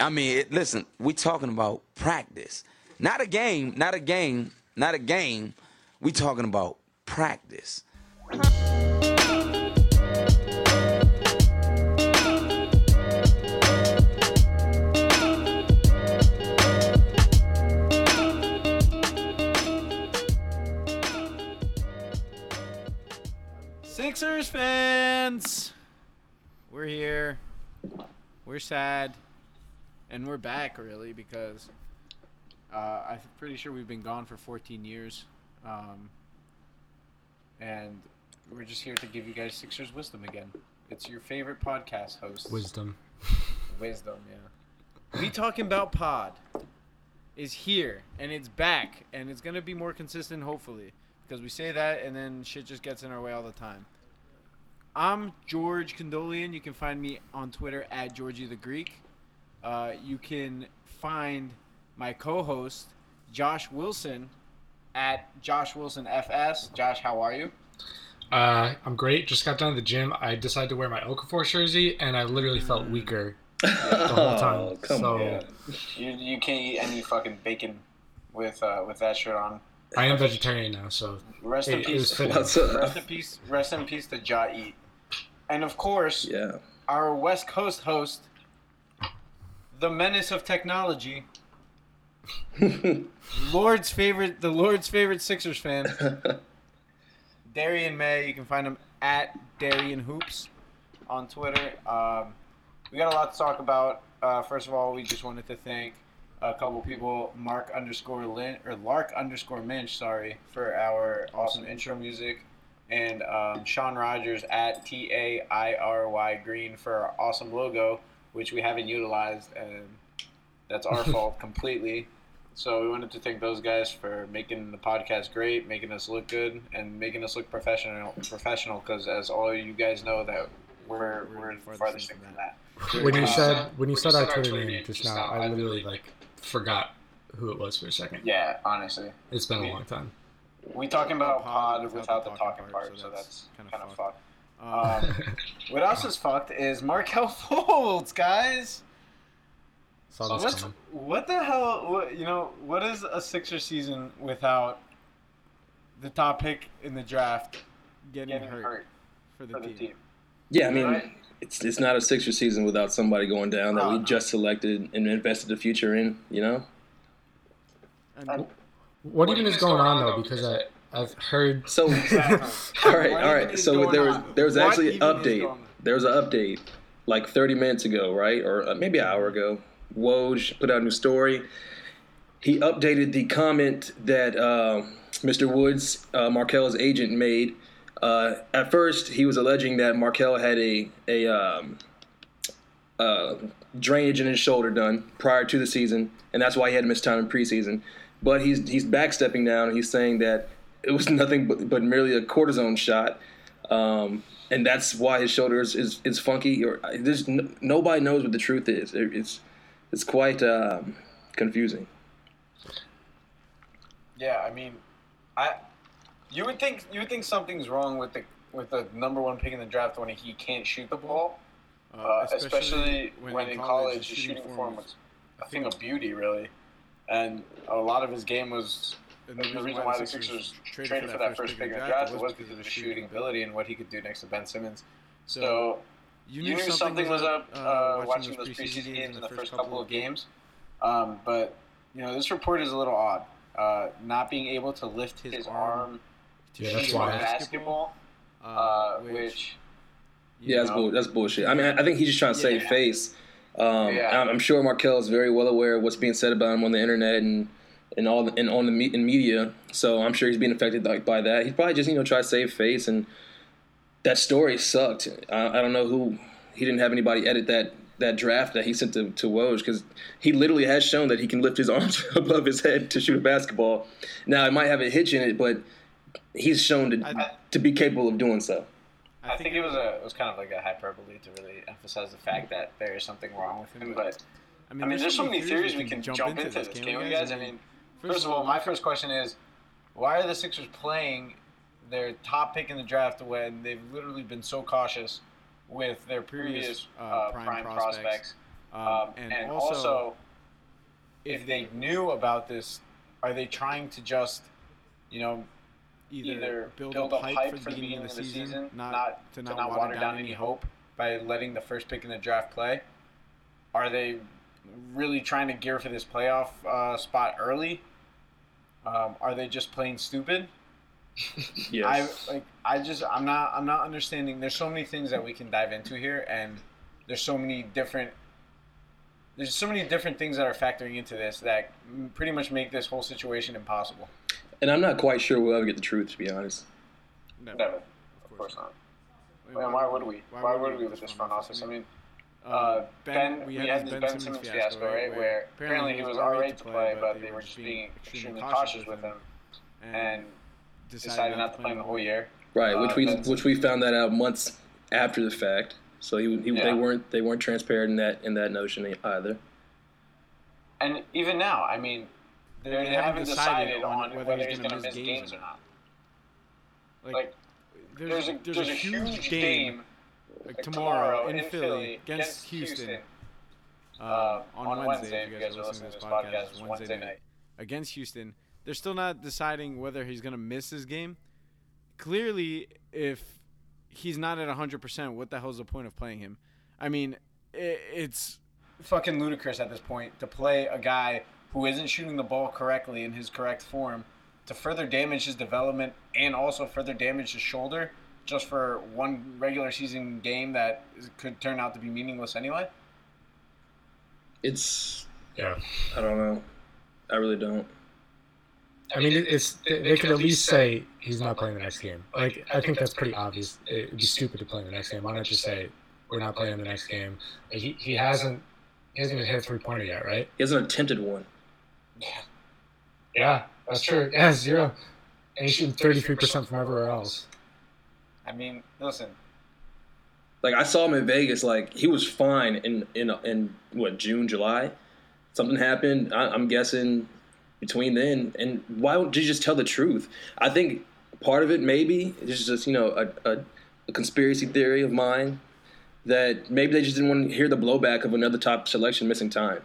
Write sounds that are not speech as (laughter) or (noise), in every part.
I mean, it, listen, we talking about practice, not a game, not a game, not a game. We talking about practice. Sixers fans, we're here. We're sad, and we're back really because uh, I'm pretty sure we've been gone for 14 years, um, and we're just here to give you guys Sixers wisdom again. It's your favorite podcast host, Wisdom. (laughs) Wisdom, yeah. We talking about pod is here and it's back and it's gonna be more consistent hopefully because we say that and then shit just gets in our way all the time. I'm George Condolian. You can find me on Twitter at Georgie the Greek. Uh, you can find my co-host Josh Wilson at Josh Wilson FS. Josh, how are you? Uh, I'm great. Just got done at the gym. I decided to wear my Okafor jersey, and I literally felt Mm. weaker (laughs) the whole time. Oh, come so on. You you can't eat any fucking bacon with uh, with that shirt on. I am vegetarian now. So Rest in it, it was peace. fitting. What's up? Rest in peace. Rest in peace to Ja Eat. And of course, Yeah. our West Coast host, the menace of technology, (laughs) Lord's favorite, the Lord's favorite Sixers fan, (laughs) Darien May. You can find him at Darien Hoops on Twitter. Um, we got a lot to talk about. Uh, first of all, we just wanted to thank a couple people, Mark underscore Lin or Lark underscore Minch, sorry, for our awesome intro music, and um, Sean Rogers at T A I R Y Green for our awesome logo, which we haven't utilized, and that's our (laughs) fault completely. So we wanted to thank those guys for making the podcast great, making us look good, and making us look professional. Professional, because as all you guys know, that we're we're farthest thing from that. when you Uh, said when you said our Twitter name just now, I literally like forgot who it was for a second. Yeah, honestly, It's been a long time. we talking about pod without the talking part, so that's kind of fucked. Um, (laughs) what else is fucked is Markelle (laughs) Fultz, guys. Saw What's, coming. what the hell? What, you know, what is a Sixer season without the top pick in the draft getting, hurt, for the, team? Yeah, I mean, Right. it's it's not a Sixer season without somebody going down that No, we just selected and invested the future in. You know. And- What even is going on though? Because I I've heard So, (laughs) (laughs) all Exactly. right, What all even right. is So there was on? there was What actually an update. There was an update like 30 minutes ago, right, or uh, maybe an hour ago. Woj put out a new story. He updated the comment that uh, Mr. Woods, uh, Markelle's agent, made. Uh, at first, he was alleging that Markelle had a a um, uh, drainage in his shoulder done prior to the season, and that's why he had missed time in preseason. But he's he's backstepping down. And he's saying that it was (laughs) nothing but, but merely a cortisone shot, um, and that's why his shoulder is is, is funky. Or there's n- nobody knows what the truth is. It, it's it's quite um, confusing. Yeah, I mean, I you would think you would think something's wrong with the with the number one pick in the draft when he can't shoot the ball, uh, especially, when, in college his shooting form was a thing of beauty, really, and a lot of his game was. The, reason why the Sixers traded for that first pick in the draft was because of his shooting ability and what he could do next to Ben Simmons. So you knew, something, was up uh, watching those preseason games in the first couple of games. Um, but you know, this report is a little odd. Uh, not being able to lift his, arm to Yeah, shoot why. basketball, uh, which you Yeah, that's bull, that's bullshit. I mean, I I think he's just trying to save Yeah. face. Um, Yeah. I'm, I'm sure Markelle is very well aware of what's being said about him on the internet and and all the, and on the me- in media. So I'm sure he's being affected like by that. He's probably just you know try to save face and that story sucked. I, I don't know who he didn't have anybody edit that that draft that he sent to to Woj because he literally has shown that he can lift his (laughs) arms (laughs) above his head to shoot a basketball. Now it might have a hitch in it, but he's shown to I- to be capable of doing so. I think it was a it was kind of like a hyperbole to really emphasize the fact that there is something wrong with him. But I mean, there's so many theories we can jump into this, can't we, guys? I mean, first of all, my first question is, why are the Sixers playing their top pick in the draft when they've literally been so cautious with their previous uh, prime, prospects? Um, and, also, if they knew about this, are they trying to just, you know, Either, either build, build up hype, for the beginning of the season, not, to not, water down any hope by letting the first pick in the draft play? Are they really trying to gear for this playoff uh, spot early? Um, are they just playing stupid? (laughs) Yes. I like I just I'm not I'm not understanding. There's so many things that we can dive into here, and there's so many different there's so many different things that are factoring into this that pretty much make this whole situation impossible. and I'm not quite sure we'll ever get the truth, to be honest. Never. Never, of course not. And why would we? Why would we with this front office? I mean, uh, uh, Ben, we had this Ben Simmons fiasco, right? Where apparently he was all right to play, but they were just being extremely cautious with him and decided not to play him the whole year. Right, which Uh, we that's- which we found that out months after the fact. So he, he Yeah. they weren't they weren't transparent in that in that notion either. And even now, I mean, they, They haven't, haven't decided, decided on on whether, he's going to miss games or not. Like, Like, there's, a, there's, a, huge game, like tomorrow in Philly against Houston. Uh, on, Wednesday, if you guys are listening to this podcast, it's Wednesday night against Houston. They're still not deciding whether he's going to miss his game. Clearly, if he's not at 100%, what the hell's the point of playing him? I mean, it, it's Fucking ludicrous at this point to play a guy who isn't shooting the ball correctly in his correct form to further damage his development and also further damage his shoulder just for one regular season game that could turn out to be meaningless anyway. It's Yeah. I don't know. I really don't. I mean, it's they, they could at least say he's not playing the next game. Like, I think that's pretty obvious. It'd be stupid to play the next game. Why not just say we're not playing the next game? Like, he he hasn't he hasn't even hit a three pointer yet, right? He hasn't attempted one. Yeah, that's true. Yeah, zero. And he's shooting thirty three percent from everywhere else. I mean, listen, Like I saw him in Vegas. Like he was fine in in in what June July. Something happened. I, I'm guessing between then. And why don't you just tell the truth? I think part of it maybe is just you know a, a, a conspiracy theory of mine that maybe they just didn't want to hear the blowback of another top selection missing time.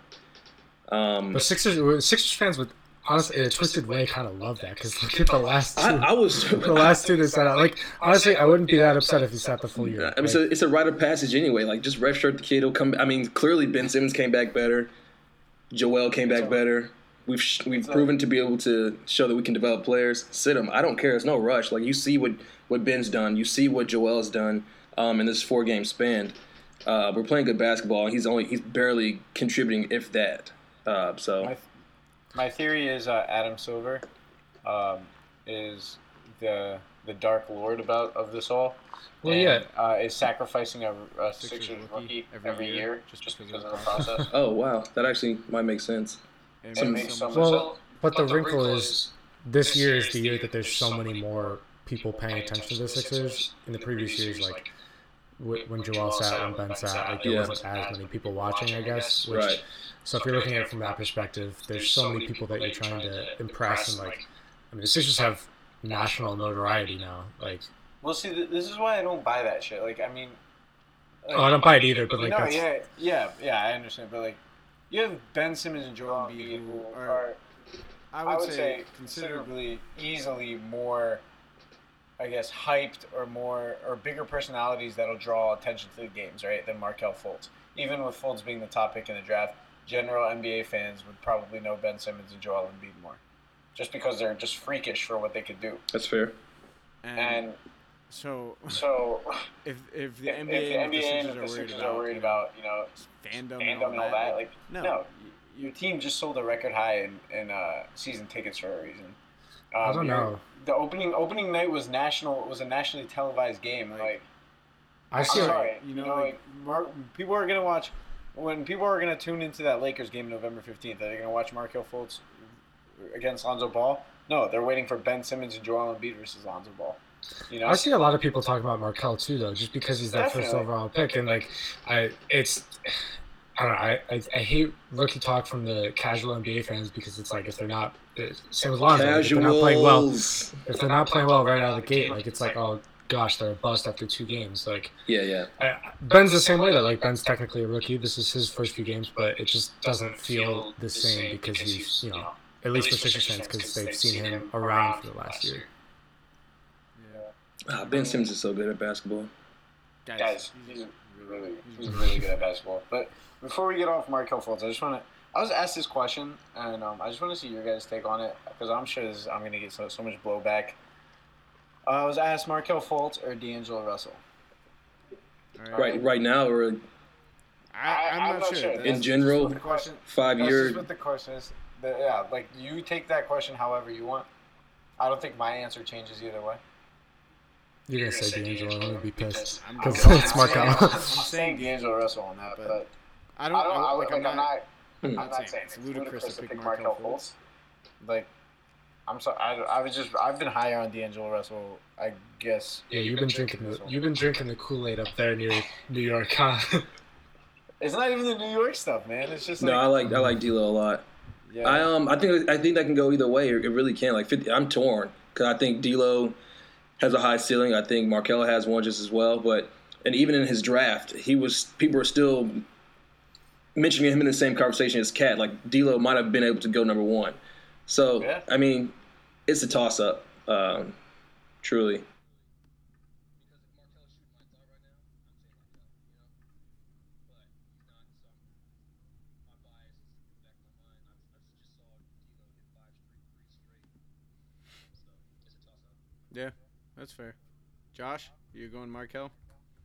Um, But Sixers Sixers fans would honestly in a twisted way kind of love that because look at the last two. I, I was (laughs) the last two that sat out. Like honestly, I wouldn't be that upset if he sat the full year. I mean, it's a, it's a rite of passage anyway. Like, just redshirt the kid. He'll come. I mean, clearly Ben Simmons came back better. Joel came back better. We've sh- we've proven to be able to show that we can develop players. Sit him. I don't care. It's no rush. Like you see what what Ben's done. You see what Joel's done um, in this four game span. Uh, we're playing good basketball, and he's only he's barely contributing, if that. Uh, so my, my theory is uh, Adam Silver um, is the the dark lord about of this all. Well, and, yeah. uh, is sacrificing a, a Sixers Sixers rookie rookie every every, year, year, just just, because because, of of the the process. oh wow, that actually might make sense. It It makes makes so so much much Well, sense. but the wrinkle is this year is the year that there's so many more people paying attention to the Sixers. In the previous years, like wh- when Joel sat, when Ben sat, like there Yeah. wasn't as many people watching, I guess. Which, Right. So if you're looking at it from that perspective, there's so many people that you're trying to impress, and like, I mean, the Sixers have national notoriety now. Like, Well, see, this is why I don't buy that shit. Like, I mean, like, oh, I don't buy it either, but like no, that's yeah, yeah, yeah, I understand, but like, you have Ben Simmons and Joel Embiid who are, I I would, would say, say, considerably. considerably, easily more, I guess, hyped or more or bigger personalities that'll draw attention to the games, right? Than Markelle Fultz. Even with Fultz being the top pick in the draft, general NBA fans would probably know Ben Simmons and Joel Embiid more, just because they're just freakish for what they could do. That's fair. And, And so, so, (laughs) if if the if NBA, the and NBA the and Sixers the are worried Sixers about, are worried about, you know, fandom, fandom and all that, like, no, no, your team just sold a record high in, in uh, season tickets for a reason. I Um, don't your- know. The opening opening night was national. It Was a nationally televised game. Like, I I'm see. sorry, you know, like Mar- people are gonna watch when people are gonna tune into that Lakers game November fifteenth. Are they gonna watch Markelle Fultz against Lonzo Ball? No, they're waiting for Ben Simmons and Joel Embiid versus Lonzo Ball. You know, I see a lot of people talking about Markelle too, though, just because he's that first overall pick, and like, I it's, I don't know, I, I, I hate rookie talk from the casual NBA fans because it's like if they're not, same with Lonzo, like, if they're not playing well, if they're not playing well right out of the gate, like it's like, oh, gosh, they're a bust after two games. Like Yeah, yeah. I, Ben's the same way. That like Ben's technically a rookie. This is his first few games, but it just doesn't feel the same because he's you know at least for Sixers fans because they've seen him around for the last year. Yeah. Ah, ben Simmons is so good at basketball. Guys, Guys, he's he's really, he's he's really good at basketball. But before we get off Markelle Fultz, I just want to. I was asked this question, and um, I just want to see your guys' take on it because I'm sure this, I'm going to get so, so much blowback. Uh, I was asked Markelle Fultz or D'Angelo Russell. All right. Right, right now or I, I'm, not, sure. In That's general, The question. five That's years. just what the question is. The, yeah, like you take that question however you want. I don't think my answer changes either way. You're gonna say D'Angelo, I'm gonna be pissed I'm because it's Markelle. I'm saying D'Angelo Russell on that, but I I don't. don't. I, I, like, like, I'm not. I'm not not saying saying it's it's ludicrous to pick Markelle Markelle Fultz. Like, I'm sorry. I, I was just. I've been higher on D'Angelo Russell. I guess. Yeah, you've been drinking the you've been drinking the Kool Aid up there near New York, huh? (laughs) It's not even the New York stuff, man. It's just like. No, I like I like D'Lo a lot. yeah. I um I think I think that can go either way. It really can. Like 50, I'm torn because I think D'Lo has a high ceiling. I think Markello has one just as well. But and even in his draft, he was people were still mentioning him in the same conversation as Cat. Like D'Lo might have been able to go number one. So Yeah. I mean, it's a toss up. Um, truly. Yeah, that's fair. Josh, you're going Markelle.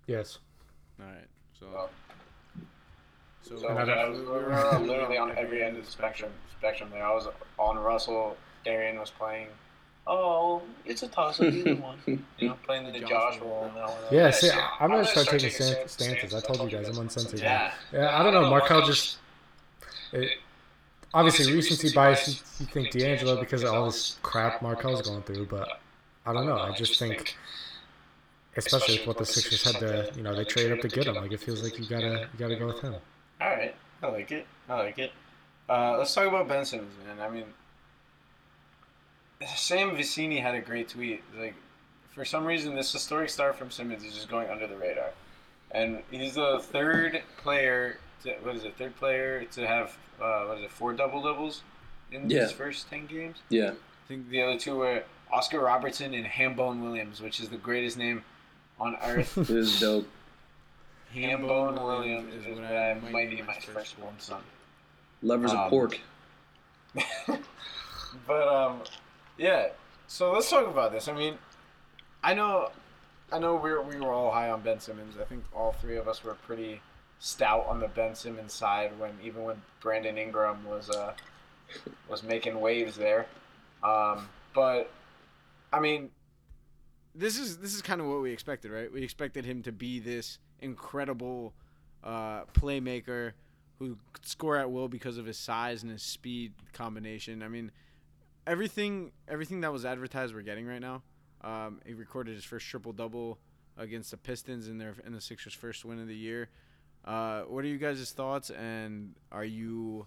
yes. All right. So. Well, So, So And I don't- was, we were literally on every end of the spectrum. Spectrum there. I was on Russell. Darien was playing. Oh, it's a toss up either (laughs) one. You know, playing the Josh role. And all that. Yeah, see, I'm gonna start taking stan- stances. I told you guys I'm uncensored. now. Yeah, yeah. I don't know. Markelle just it, obviously recency bias. You, you think D'Angelo because of all this crap Markelle's going through, but I don't know. I just think, especially with what the Sixers had to, you know, they traded up to get him. Like it feels like you gotta you gotta go with him. All right, I like it. I like it. Uh, let's talk about Ben Simmons, man. I mean, Sam Vecenie had a great tweet. Like, for some reason, this historic start from Simmons is just going under the radar, and he's the third player. To, what is it? Third player to have uh, what is it? Four double doubles in Yeah. his first ten games. Yeah. I think the other two were Oscar Robertson and Hambone Williams, which is the greatest name on earth. (laughs) This is dope. Hambone Williams is what I might name my firstborn son. Lovers Um, of pork. (laughs) but um, yeah. So let's talk about this. I mean, I know, I know we we were all high on Ben Simmons. I think all three of us were pretty stout on the Ben Simmons side when even when Brandon Ingram was uh was making waves there. Um, but I mean, this is this is kind of what we expected, right? We expected him to be this incredible uh, playmaker who could score at will because of his size and his speed combination. I mean, everything everything that was advertised we're getting right now. Um, he recorded his first triple double against the Pistons in their in the Sixers' first win of the year. Uh, what are you guys' thoughts? And are you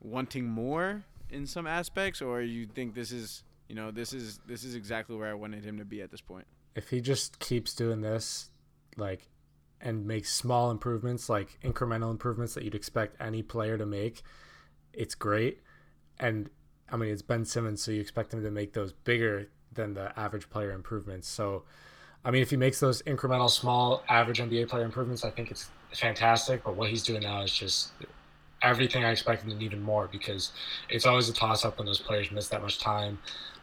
wanting more in some aspects, or you think this is you know this is this is exactly where I wanted him to be at this point? If he just keeps doing this, like, and makes small improvements, like incremental improvements that you'd expect any player to make, it's great. And I mean, it's Ben Simmons, so you expect him to make those bigger than the average player improvements. So, I mean, if he makes those incremental, small, average NBA player improvements, I think it's fantastic. But what he's doing now is just everything I expected and even more because it's always a toss up when those players miss that much time.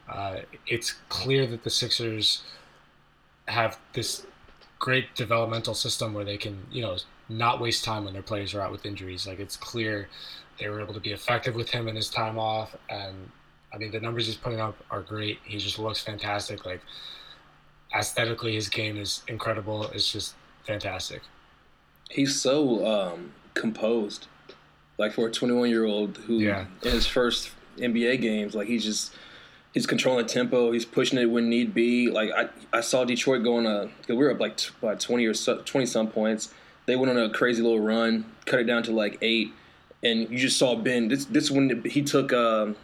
Uh, it's clear that the Sixers have this great developmental system where they can, you know, not waste time when their players are out with injuries. Like it's clear they were able to be effective with him in his time off, and I mean the numbers he's putting up are great. He just looks fantastic. Like aesthetically, his game is incredible. It's just fantastic. He's so um, composed, like for a 21 year old who Yeah. in his first NBA games, like he's just he's controlling tempo. He's pushing it when need be. Like I, I saw Detroit going a we were up like t- by 20 or so, 20 some points. They went on a crazy little run, cut it down to like eight, and you just saw Ben. This this when he took um,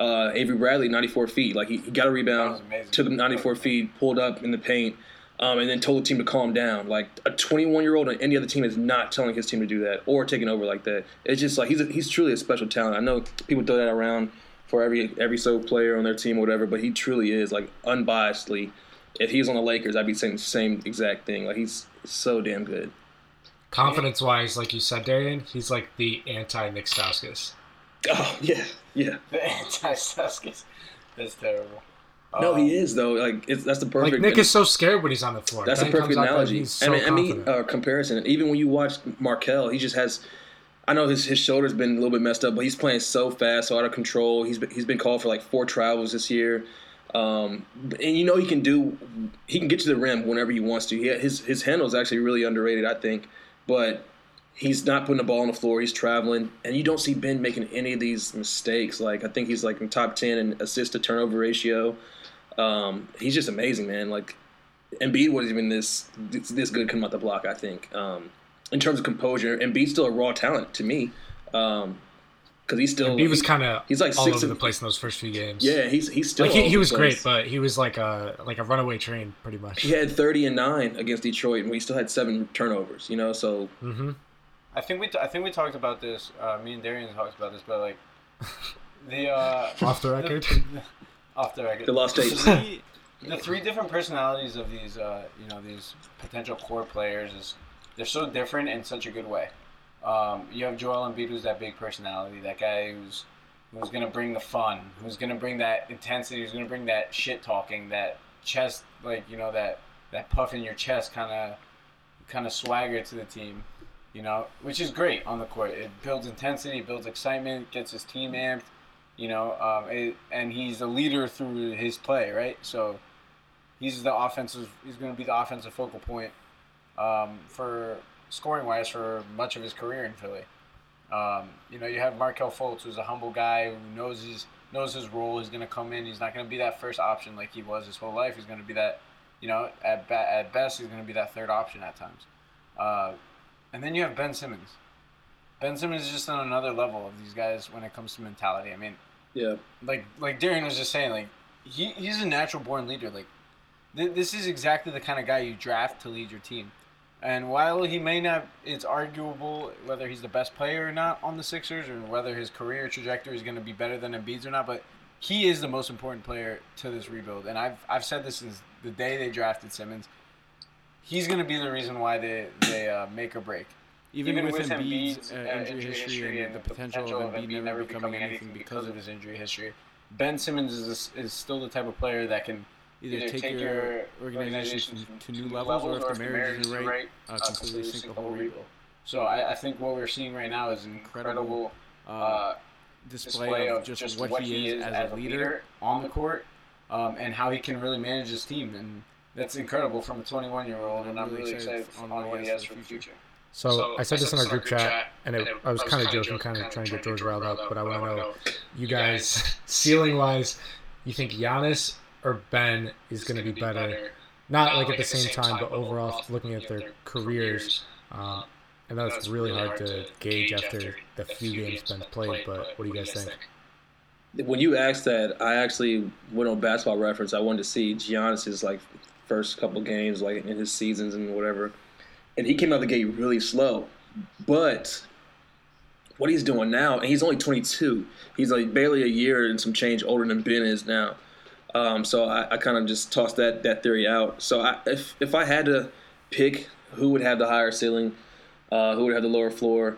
Uh, Avery Bradley, 94 feet. Like he, he got a rebound, took him 94 feet, pulled up in the paint, um, and then told the team to calm down. Like a 21 year old on any other team is not telling his team to do that or taking over like that. It's just like he's a, he's truly a special talent. I know people throw that around for every every so player on their team or whatever, but he truly is like unbiasedly. If he's on the Lakers, I'd be saying the same exact thing. Like he's so damn good. Confidence wise, like you said, Darien, he's like the anti Nick Stauskas. Oh yeah, yeah. (laughs) The anti-Suskis. That's terrible. No, Um, he is though. Like it's, that's the perfect. Like Nick is so scared when he's on the floor. That's a perfect comes out that analogy. He's so I mean, I mean, uh, comparison. Even when you watch Markelle, he just has. I know his his shoulder's been a little bit messed up, but he's playing so fast, so out of control. He's been, he's been called for like four travels this year, um, and you know he can do. He can get to the rim whenever he wants to. He, his his handle is actually really underrated, I think, but he's not putting the ball on the floor. He's traveling, and you don't see Ben making any of these mistakes. Like I think he's like in top ten in assist to turnover ratio. Um, he's just amazing, man. Like Embiid wasn't even this this, good coming out the block. I think um, in terms of composure, Embiid's still a raw talent to me Um, because he's still he was kind of he's like all six over of- the place in those first few games. yeah he's he's still like he, all he over was the great, place. but he was like a like a runaway train, pretty much. he had thirty and nine against Detroit, and we still had seven turnovers. You know, so hmm I think we t- I think we talked about this. Uh, me and Darien talked about this, but like the uh, (laughs) Off the record. (laughs) off the record. The lost tapes. Three, the three different personalities of these, uh, you know, these potential core players is they're so different in such a good way. Um, you have Joel Embiid, who's that big personality, that guy who's who's gonna bring the fun, who's gonna bring that intensity, who's gonna bring that shit talking, that chest, like you know, that that puff in your chest kind of kind of swagger to the team. You know, which is great on the court. It builds intensity, it builds excitement, gets his team amped you know, um, it, and he's a leader through his play, right? So he's the offensive. He's to be the offensive focal point um, for scoring wise for much of his career in Philly. Um, you know, you have Markelle Fultz, who's a humble guy who knows his knows his role. He's going to come in. He's not going to be that first option like he was his whole life. He's going to be that, you know, at ba- at best, he's going to be that third option at times. Uh, and then you have Ben Simmons. Ben Simmons is just on another level of these guys when it comes to mentality. I mean, yeah, like like Darien was just saying, like he, he's a natural born leader. Like th- this is exactly the kind of guy you draft to lead your team. And while he may not, it's arguable whether he's the best player or not on the Sixers, or whether his career trajectory is going to be better than Embiid's or not. But he is the most important player to this rebuild, and I've I've said this since the day they drafted Simmons. He's going to be the reason why they they uh, make or break. Even, Even with, with Embiid's uh, uh, injury history and the potential of Embiid never becoming anything because of his injury history. Ben Simmons is, is still the type of player that can either take your organization to new levels or if the marriage isn't right, uh, completely sink the whole rebuild. So I, I think what we're seeing right now is an incredible Uh, uh, display of just, what, he is as a leader on the court um, and how he can really manage his team. And that's incredible from a 21 year old. And I'm really excited on what he has for the future. So, I said this in our group chat, and it, I was kind of joking, kind of trying to get George riled up, but I want to know, you guys, ceiling wise, you think Giannis or Ben is going to be better? Not like at the same time, but overall, looking at their careers. Um, I know it's really hard to gauge after the few games Ben's played, but what do you guys think? when you asked that, I actually went on Basketball Reference. I wanted to see Giannis's like first couple games, like in his seasons and whatever, and he came out the gate really slow. But what he's doing now, and he's only 22. He's like barely a year and some change older than Ben is now. Um, so I, I kind of just tossed that that theory out. So I, if if I had to pick who would have the higher ceiling, uh, who would have the lower floor,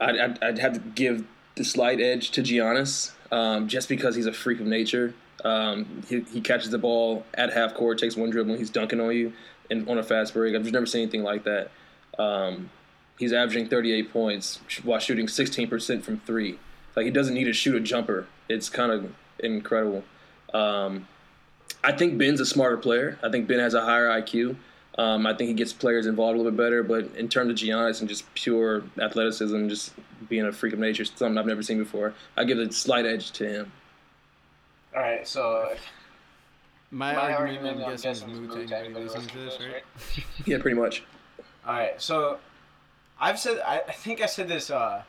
I'd, I'd, I'd have to give the slight edge to Giannis, um, just because he's a freak of nature. Um, he, he catches the ball at half court, takes one dribble, and he's dunking on you, and on a fast break. I've just never seen anything like that. Um, he's averaging 38 points while shooting 16% from three. Like he doesn't need to shoot a jumper. It's kind of incredible. Um, I think Ben's a smarter player. I think Ben has a higher IQ. Um, I think he gets players involved a little bit better. But in terms of Giannis and just pure athleticism, just being a freak of nature, something I've never seen before, I give a slight edge to him. All right, so My, my argument, argument, I'm I'm guessing, is guessing, is moot moot to anybody listening to this, right? Yeah, pretty much. All right, so I've said I, I think I said this uh,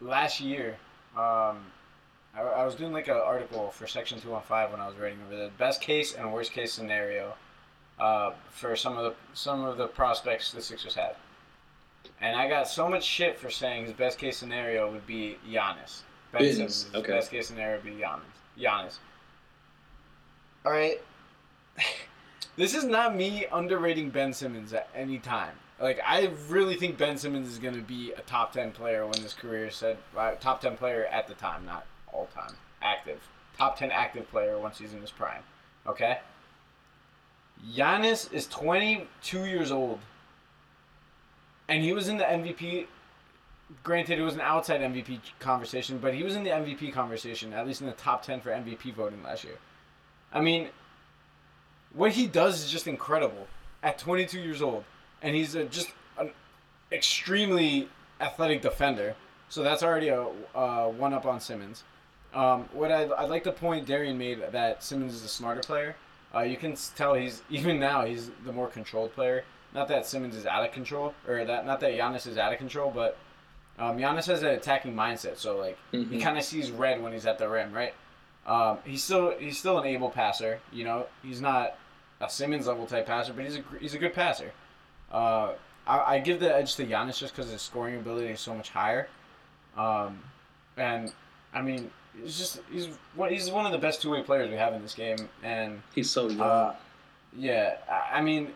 last year. Um, I, I was doing like an article for Section Two One Five when I was writing over the best case and worst case scenario uh, for some of the some of the prospects the Sixers had, and I got so much shit for saying his best case scenario would be Giannis. Ben Business, Simmons, okay. best case scenario would be Giannis. Giannis. All right. (laughs) this is not me underrating Ben Simmons at any time. Like I really think Ben Simmons is going to be a top ten player when his career is said. Uh, top ten player at the time, not all time. Active, top ten active player once he's in his prime. Okay. Giannis is twenty two years old, and he was in the MVP. Granted, it was an outside MVP conversation, but he was in the MVP conversation, at least in the top ten for MVP voting last year. I mean, what he does is just incredible at 22 years old, and he's a, just an extremely athletic defender. So that's already a uh, one up on Simmons. Um, what I'd, I'd like to point Darien made that Simmons is a smarter player. Uh, you can tell he's (laughs) even now he's the more controlled player. Not that Simmons is out of control, or that not that Giannis is out of control, but um, Giannis has an attacking mindset. So like he Mhm. kind of sees red when he's at the rim, right? Um, he's still he's still an able passer. You know, he's not a Simmons level type passer, but he's a he's a good passer. Uh, I, I give the edge to Giannis just because his scoring ability is so much higher. Um, and I mean, he's just he's one he's one of the best two way players we have in this game, and He's so young. uh, yeah, I- I mean,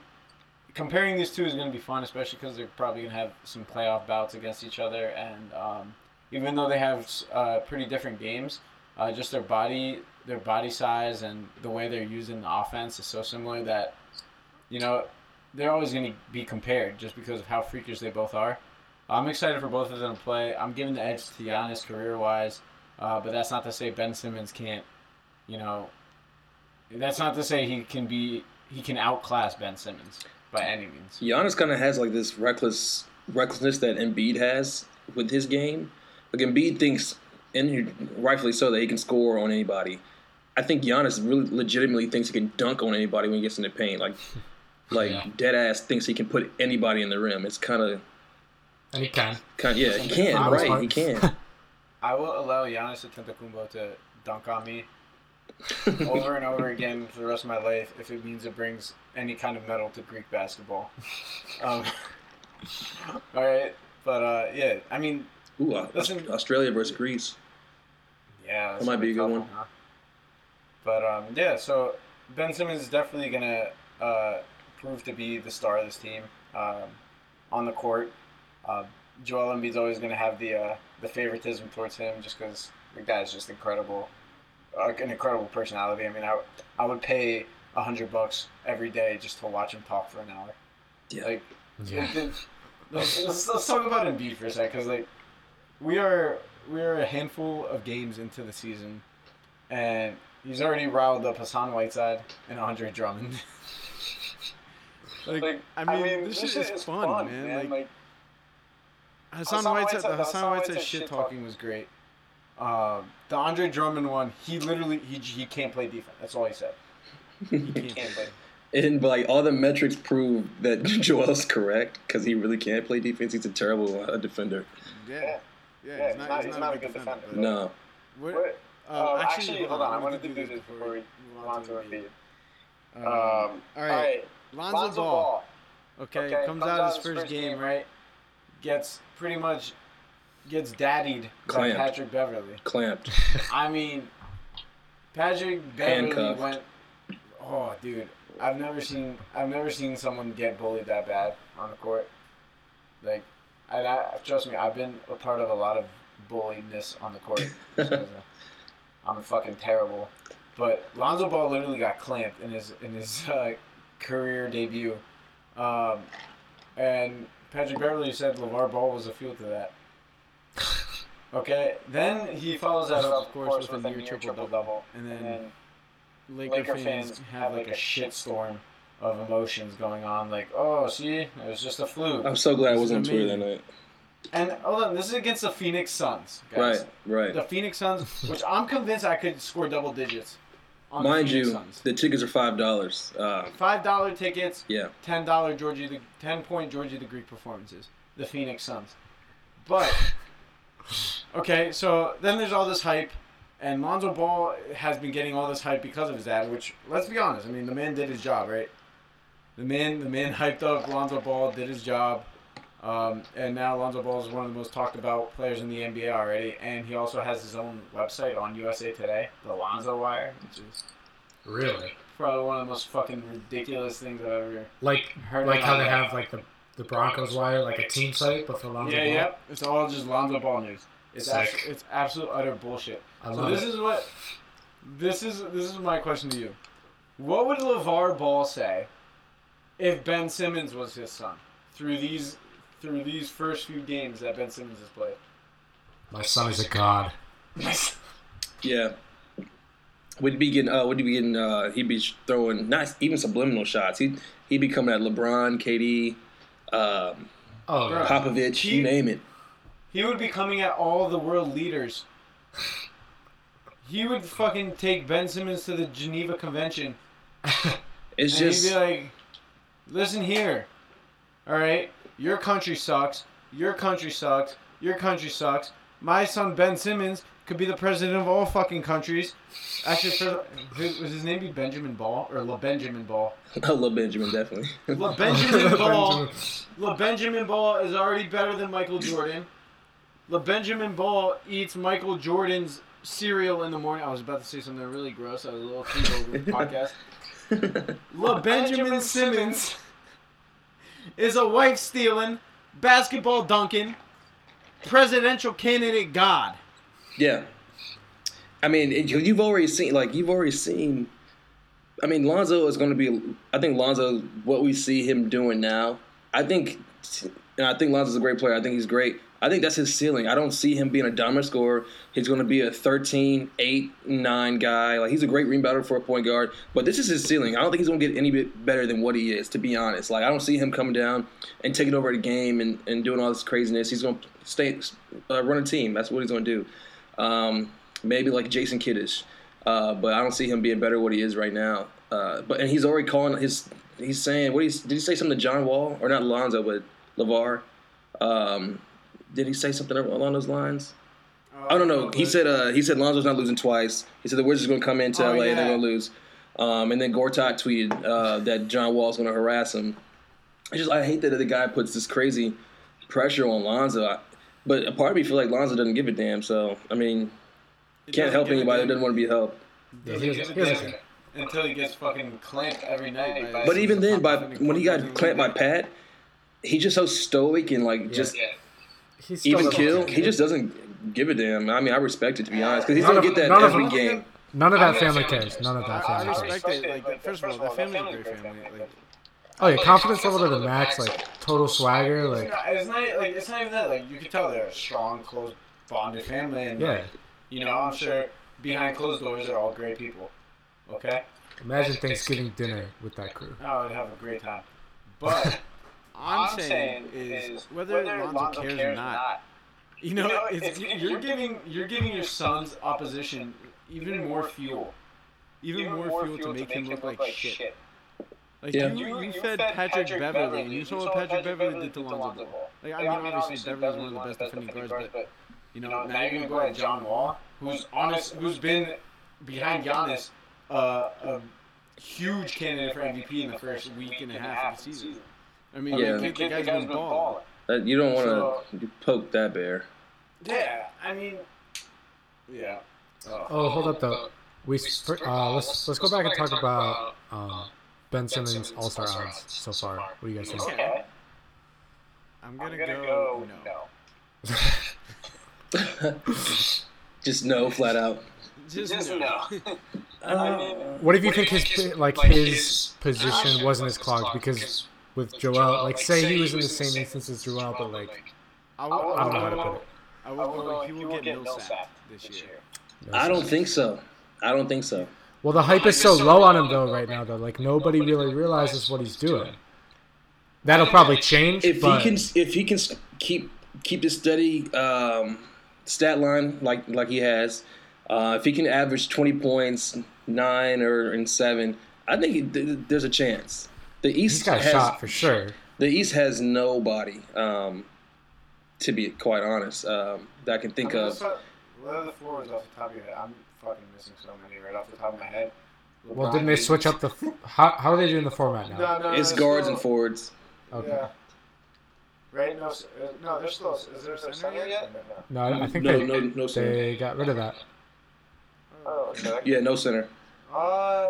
comparing these two is going to be fun, especially because they're probably going to have some playoff bouts against each other. And um, even though they have uh, pretty different games, uh, just their body, their body size, and the way they're using the offense is so similar that, you know, they're always going to be compared just because of how freakish they both are. I'm excited for both of them to play. I'm giving the edge to Giannis career wise, uh, but that's not to say Ben Simmons can't, you know, that's not to say he can be he can outclass Ben Simmons by any means. Giannis kind of has like this reckless recklessness that Embiid has with his game. Like Embiid thinks, and rightfully so, that he can score on anybody. I think Giannis really legitimately thinks he can dunk on anybody when he gets in the paint. Like, (laughs) like Yeah. dead ass thinks he can put anybody in the rim. It's kind of, And he can. kind yeah, he can, right? He can. (laughs) I will allow Giannis Antetokounmpo to dunk on me (laughs) over and over again for the rest of my life if it means it brings any kind of medal to Greek basketball. Um, (laughs) all right, but uh, yeah, I mean, Ooh, uh, Listen- Australia versus Greece. Yeah, That might be a good tough one. huh? But um, yeah, so Ben Simmons is definitely gonna uh, prove to be the star of this team um, on the court. Uh, Joel Embiid's always gonna have the uh, the favoritism towards him just because the guy's just incredible, like an incredible personality. I mean, I, I would pay a hundred bucks every day just to watch him talk for an hour. Yeah. Like, Yeah. it- it- let's, let's, let's talk about Embiid for a sec, because like we are we are a handful of games into the season, and he's already riled up Hassan Whiteside and Andre Drummond. (laughs) Like, I mean, this, shit is fun, man. Like, Hassan, Hassan Whiteside, Whiteside- the Hassan Hassan Whiteside Whiteside shit shit talking was great. Um, the Andre Drummond one, he literally he, he can't play defense. That's all he said. he He (laughs) can't. can't play. And like all the metrics prove that (laughs) Joel's correct because he really can't play defense. He's a terrible uh, defender. Yeah, yeah, he's not, he's not, a good defender. but- No, What- What? uh, Uh, actually, hold on. I wanted to do this before we move on to Embiid. Um, Um, all right, Lonzo, Lonzo Ball. Okay, Okay, comes, out his first game, right? Gets pretty much gets daddied by Patrick Beverley. clamped. (laughs) I mean, Patrick Beverley Handcuffed. went. Oh, dude, I've never seen I've never seen someone get bullied that bad on the court. Like, I, I trust me, I've been a part of a lot of bulliedness on the court. (laughs) I'm fucking terrible. But Lonzo Ball literally got clamped in his in his uh, career debut, um, and Patrick Beverley said LeVar Ball was a field to that. (laughs) Okay, then he follows that up, of course, with a near triple double, and and then then Laker, fans have like a shitstorm of emotions going on. Like, oh, see, it was just a fluke. I'm so glad I wasn't on Twitter that night. And hold on, this is against the Phoenix Suns, guys. Right, right. The Phoenix Suns, which I'm convinced I could score double digits. Mind you, Suns. the tickets are five dollars. Uh, five dollar tickets, yeah, ten dollar Georgie the ten point Georgie the Greek performances. The Phoenix Suns. But okay, so then there's all this hype. And Lonzo Ball has been getting all this hype because of his dad, which let's be honest, I mean the man did his job, right? The man the man (laughs) hyped up Lonzo Ball, did his job. Um, and now Lonzo Ball is one of the most talked about players in the NBA already, and he also has his own website on USA Today, the Lonzo Wire, which is Really? probably one of the most fucking ridiculous things I've ever Like heard. like how they have like the the Broncos wire, like a team site, but for Lonzo Yeah, Ball. yep. It's all just Lonzo Ball news. It's actually, it's absolute utter bullshit. I So love this it. is what this is this is my question to you. What would LeVar Ball say if Ben Simmons was his son through these through these first few games that Ben Simmons has played? My son is a god. (laughs) Yeah. Would be getting, uh, would be getting, uh, he'd be throwing not even subliminal shots. He'd he'd be coming at LeBron, KD, um, Oh, Bro. Popovich, He- you name it. He would be coming at all the world leaders. He would fucking take Ben Simmons to the Geneva Convention (laughs) It's and just he'd be like, "Listen here, all right, your country sucks. Your country sucks. Your country sucks. My son Ben Simmons could be the president of all fucking countries. Actually, for his, was his name be Benjamin Ball or La Benjamin Ball? (laughs) I love Benjamin definitely. La Benjamin (laughs) Ball. La Benjamin Ball is already better than Michael Jordan. La Benjamin Ball eats Michael Jordan's cereal in the morning. I was about to say something really gross. I was a little too over the podcast. La Benjamin Simmons is a wife stealing, basketball dunking, presidential candidate god. Yeah. I mean, it, you've already seen, like, you've already seen. I mean, Lonzo is going to be. I think Lonzo, what we see him doing now, I think, and I think Lonzo's a great player. I think he's great. I think that's his ceiling. I don't see him being a dominant scorer. He's going to be a 13, 8, 9 guy. Like, he's a great rebounder for a point guard, but this is his ceiling. I don't think he's going to get any bit better than what he is, to be honest. Like, I don't see him coming down and taking over the game and, and doing all this craziness. He's going to stay, uh, run a team. That's what he's going to do. Um, maybe like Jason Kiddish, uh, but I don't see him being better what he is right now. Uh, but and he's already calling his. He's saying what he did he say something to John Wall or not Lonzo but Levar? Um, did he say something along those lines? I don't know. He said uh, he said Lonzo's not losing twice. He said the Wizards are going to come into Oh, LA. yeah. They're going to lose. Um, and then Gortat tweeted uh, that John Wall's going to harass him. I just I hate that the guy puts this crazy pressure on Lonzo. I, but a part of me feel like Lonzo doesn't give a damn. So I mean, can't help anybody that doesn't want to be helped. Yeah, he doesn't- he doesn't care. Until he gets fucking clamped every night. by- But even then, by when he got clamped by Pat. Pat, he's just so stoic and like just He still even doesn't kill. He just doesn't give a damn. I mean, I respect it to be honest because he's None gonna get that none of every them- game. None of that family cares. None of that family cares. respect it. Like, first of all, the family's a great family. Like, Oh yeah, confidence level to the max, like total swagger, like it's not, it's not like it's not even that. Like you can tell they're a strong, close, bonded family, and yeah. like, you know, I'm sure behind closed doors they're all great people. Okay, Imagine Thanksgiving dinner with that crew. I would have a great time. But (laughs) I'm, saying, is whether, Lonzo cares, or not. You know, it's, you're giving you're giving your son's opposition even more fuel, even, more, fuel, to make him look like shit. Like Yeah. you, you, fed Patrick, Beverley, and you saw what Patrick Beverley did to Lonzo Ball. Like I mean, obviously Beverley's one of the best defending guards, but you know now you're gonna go at John Wall, who's honest, who's been behind Giannis, uh, a huge candidate for MVP in the first week and a half of the season. I mean, Yeah. the, kid, the guy's been balling. That, you don't want So- to poke that bear. Yeah, I mean, yeah. Oh, hold up though. We sp- uh, let's let's go back and talk about um, Ben Simmons All Star odds so far. What do you guys think? Okay. I'm gonna, go, no. (laughs) Just no, flat out. Just, no. (laughs) What if you think his pi- like his position wasn't as clogged because with Joel, like say he was in the same instance as Joel, but like I, will, I don't know how to put it. I will go. He will get Millsap this year. I don't think so. I don't think so. Well, the hype is so low on him though right now though. Like nobody really realizes what he's doing. That'll probably change. If but he can, if he can keep keep the steady um, stat line like like he has, uh, if he can average twenty points, nine or and seven, I think he, th- there's a chance. The East he's got a has shot for sure. the East has nobody. Um, to be quite honest, um, that I can think I mean, of. let's, what are the forwards off the top of your head? I'm fucking missing so many right off the top of my head. Well, didn't they switch up the? How how are they doing the format now? No, no, It's no, guards still- and forwards. Okay. Yeah. Right? No, s- uh, no. Still. Is there a center yet? No, I I think No, they no, no center. they got rid of that. Oh, okay. Yeah, no center. Uh,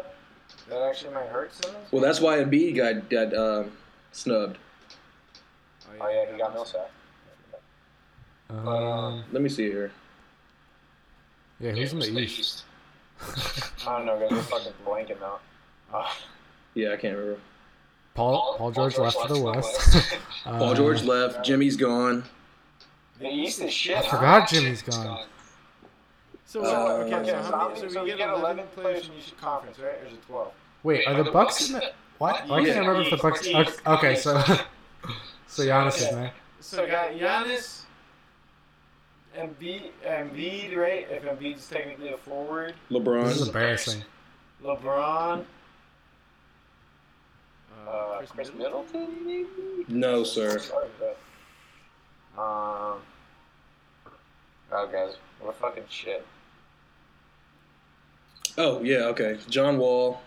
that actually might hurt Simmons. Well, that's why Embiid got got um, snubbed. Oh yeah, he got Millsap. Um, Let me see here. yeah, who's in the East? I don't know, guys. We're fucking blanking out. Uh, (laughs) Yeah, I can't remember. Paul Paul George left to the West. (laughs) Paul Uh, George left. Jimmy's gone. the East is shit. I huh? forgot Jimmy's gone. So, Uh, okay, Okay, so, so, how how many, many, so we get 11 players from each conference, right? Or is it 12? Wait, are the Bucks in the? What? Why can't I remember if the Bucks? Okay, okay (laughs) so so Giannis is there. So we got Giannis, Embiid, Embiid, right? If Embiid's technically a forward, LeBron. This is embarrassing. LeBron, uh, Uh, Khris, Khris Middleton. Middleton, maybe? No, sir. Um. Oh, guys, we're fucking shit. Oh yeah, okay. John Wall.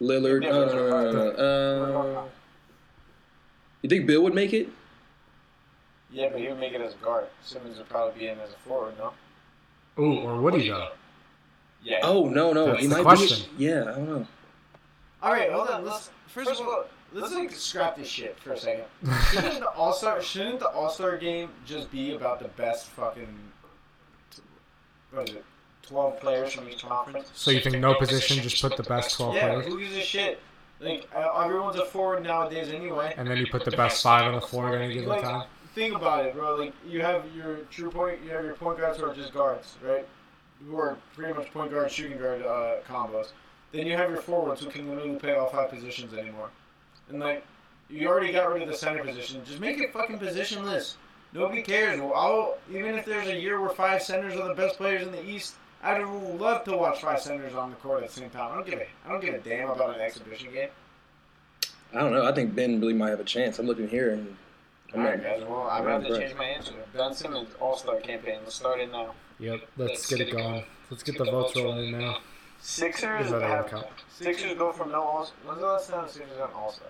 Lillard. No. Uh, you think Beal would make it? Yeah, but he would make it as a guard. Simmons would probably be in as a forward, no? Ooh, or would he though? Yeah. Oh no, no. That's he the might question. be. Yeah, I don't know. All right, hold on. Let's first, of all, let's like scrap this shit for a second. (laughs) Shouldn't the All Star shouldn't the All Star game just be about the best fucking what is it? Twelve players from each conference. So you think no position, just put the best twelve Yeah, players, who gives a shit? Like uh, everyone's a forward nowadays anyway. and then you put the best five on the floor at any given Like, time? think about it, bro. Like you have your true point, you have your point guards who are just guards, right? Who are pretty much point guard, shooting guard uh, combos. Then you have your forwards who can literally play all five positions anymore. And like, you already got rid of the center position. Just make it fucking positionless. Nobody cares. Well, I'll, even if there's a year where five centers are the best players in the East, I'd love to watch five centers on the court at the same time. I don't give a, I don't give a damn about an exhibition game. I don't know. I think Ben really might have a chance. I'm looking here and I'm Alright, not. guys. Well, I'm I'm going to change my answer. Ben Simmons All Star campaign. Let's start it now. Yep, let's get it going. Let's get the votes rolling in now. Sixers Is that a have? Sixers go from no All. When's the last time Sixers got an All Star?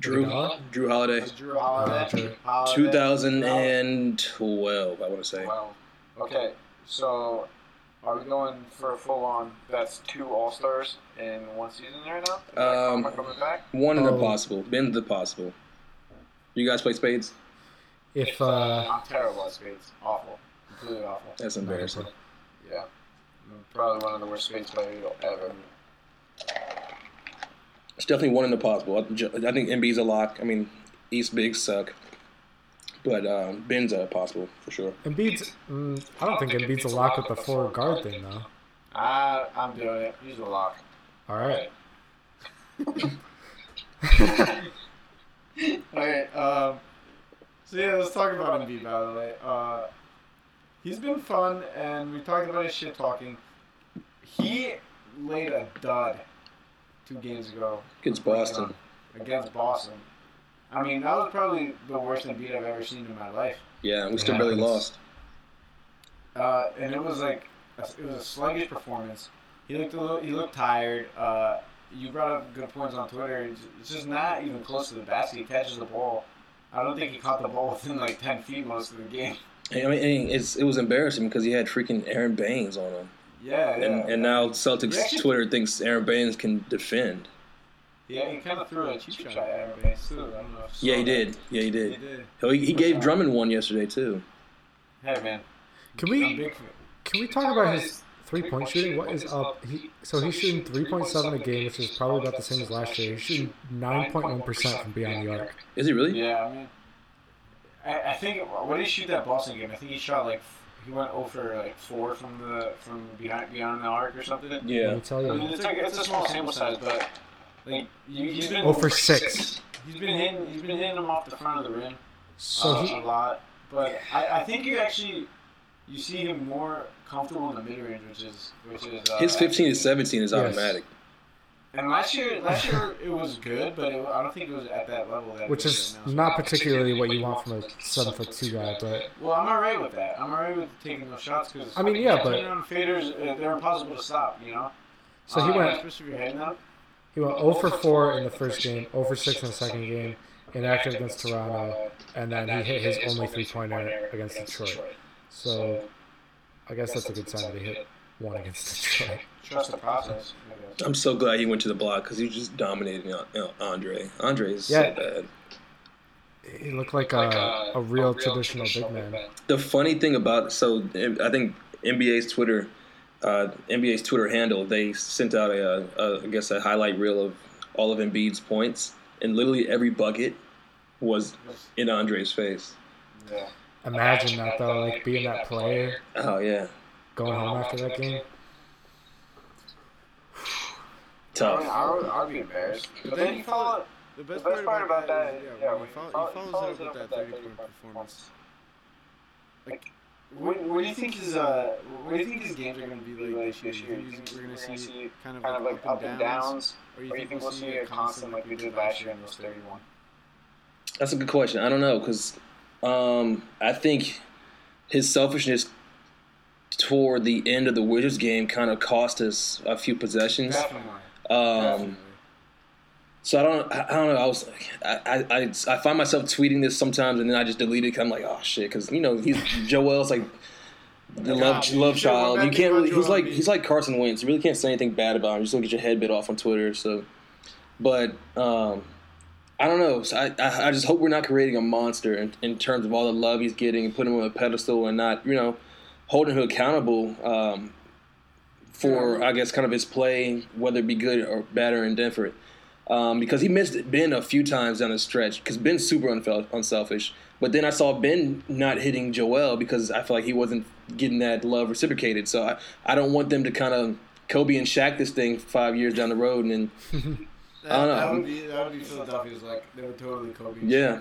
Jrue. Iguodala? Jrue Holiday. Jrue Holiday. Jrue. Holiday. 2012. I want to say. Wow. Okay, so are we going for a full on? That's two All Stars in one season right now. Is that Um, Karma coming back? One in the Oh. possible. been the possible. You guys play spades? If uh, I'm terrible at spades. Awful. Completely awful. That's embarrassing. Yeah. I'm probably one of the worst spades players you'll ever. It's definitely one in the possible. I I think Embiid's a lock. I mean, East bigs suck, but um, Ben's a possible for sure. Embiid's, mm, I don't think Embiid's a lock with the four guard thing though. I, I'm doing it. He's a lock. All right. (laughs) Alright, um, so yeah, let's talk about Embiid, by the way. Uh, he's been fun, and we talked about his shit talking. He laid a dud two games ago Against Boston. against Boston. I mean, that was probably the worst Embiid I've ever seen in my life. Yeah, we still barely lost. Uh, and it was like it was a sluggish performance. He looked a little, he looked tired. Uh, you brought up good points on Twitter. It's, just not even close to the basket. He catches the ball. I don't think he caught the ball within like ten feet most of the game. I mean, it's, it was embarrassing because he had freaking Aron Baynes on him, Yeah, yeah. and and now Celtics Twitter thinks Aron Baynes can defend. Yeah, he kind of threw a cheap shot at Aron too. I don't know. if Yeah, saw he that. did. Yeah, he He did. did. He, he gave Drummond one yesterday too. Hey man, Can we can we talk about his three point shooting? What is up? He, so he's shooting three point seven a game, which is probably about the same as last year. He's shooting nine point one percent from beyond the arc. Is he really? Yeah, I mean, I, I think what did he shoot that Boston game? I think he shot like he went over like four from the from behind beyond the arc or something. Yeah, Let Yeah. me tell you, I mean, it's like it's a small sample size, but like you, he's been Oh for six. He's been hitting he's been hitting them off the front of the rim So uh, he a lot, but I, I think you actually you see him more comfortable in the mid range, which is which is uh, His 15 to 17 is Yes. automatic. And last year, last year it was good, but it, I don't think it was at that level. That which is right now. not particularly what you want from a seven foot two guy. But Well, I'm alright with that. I'm alright with taking those shots because I mean, yeah, but- turnaround faders uh, they're impossible to stop. You know. so he Uh, went Especially if you're hitting them. He went 0 for 4 in the first game, 0 for 6 in the second game, inactive against Toronto, and then he hit his only three pointer against Detroit. So I guess that's a good sign that he hit one against (laughs) Detroit. Trust the process. I guess. I'm so glad he went to the block because he just dominated you know, Andre. Andre is Yeah. so bad. He looked like a, a real traditional big man. The funny thing about so I think NBA's Twitter, uh, NBA's Twitter handle, they sent out a, a I guess a highlight reel of all of Embiid's points, and literally every bucket was in Andre's face. Yeah. Imagine that though, like being that player, Oh yeah, going home after that game. (sighs) I mean, tough. I would, I would be embarrassed. But then you follow. The best, The best part about that is, is, yeah, yeah, when when he, follow, follow- he follows, follows it up with that 30 point performance. Like, what, what do you think his uh, what do you think his games are going to be like this year? Do you think we're going to see kind of like up and downs, or do you think we'll see a constant like we did last year in those 31? That's a good question. I don't know because um, I think his selfishness toward the end of the Wizards game kind of cost us a few possessions. Definitely. Um, Definitely. So I don't, I I don't know. I was, I, I, I, I find myself tweeting this sometimes, and then I just delete it. Cause I'm like, oh shit, because you know he's Joel's like the Yeah, love, love child. You can't really. He's like, he's like Carson Wentz. You really can't say anything bad about him. You're just gonna get your head bit off on Twitter. So, but um, I don't know. So I, I, I just hope we're not creating a monster in, in terms of all the love he's getting and putting him on a pedestal and not, you know, holding him accountable. Um, for I guess kind of his play, whether it be good or bad or indifferent. Um, because he missed Ben a few times down the stretch. Because Ben's super unselfish, but then I saw Ben not hitting Joel because I feel like he wasn't getting that love reciprocated. So I, I don't want them to kind of Kobe and Shaq this thing five years down the road and (laughs) then I don't know. that would be that would be Philadelphia's like they were totally Kobe. Yeah.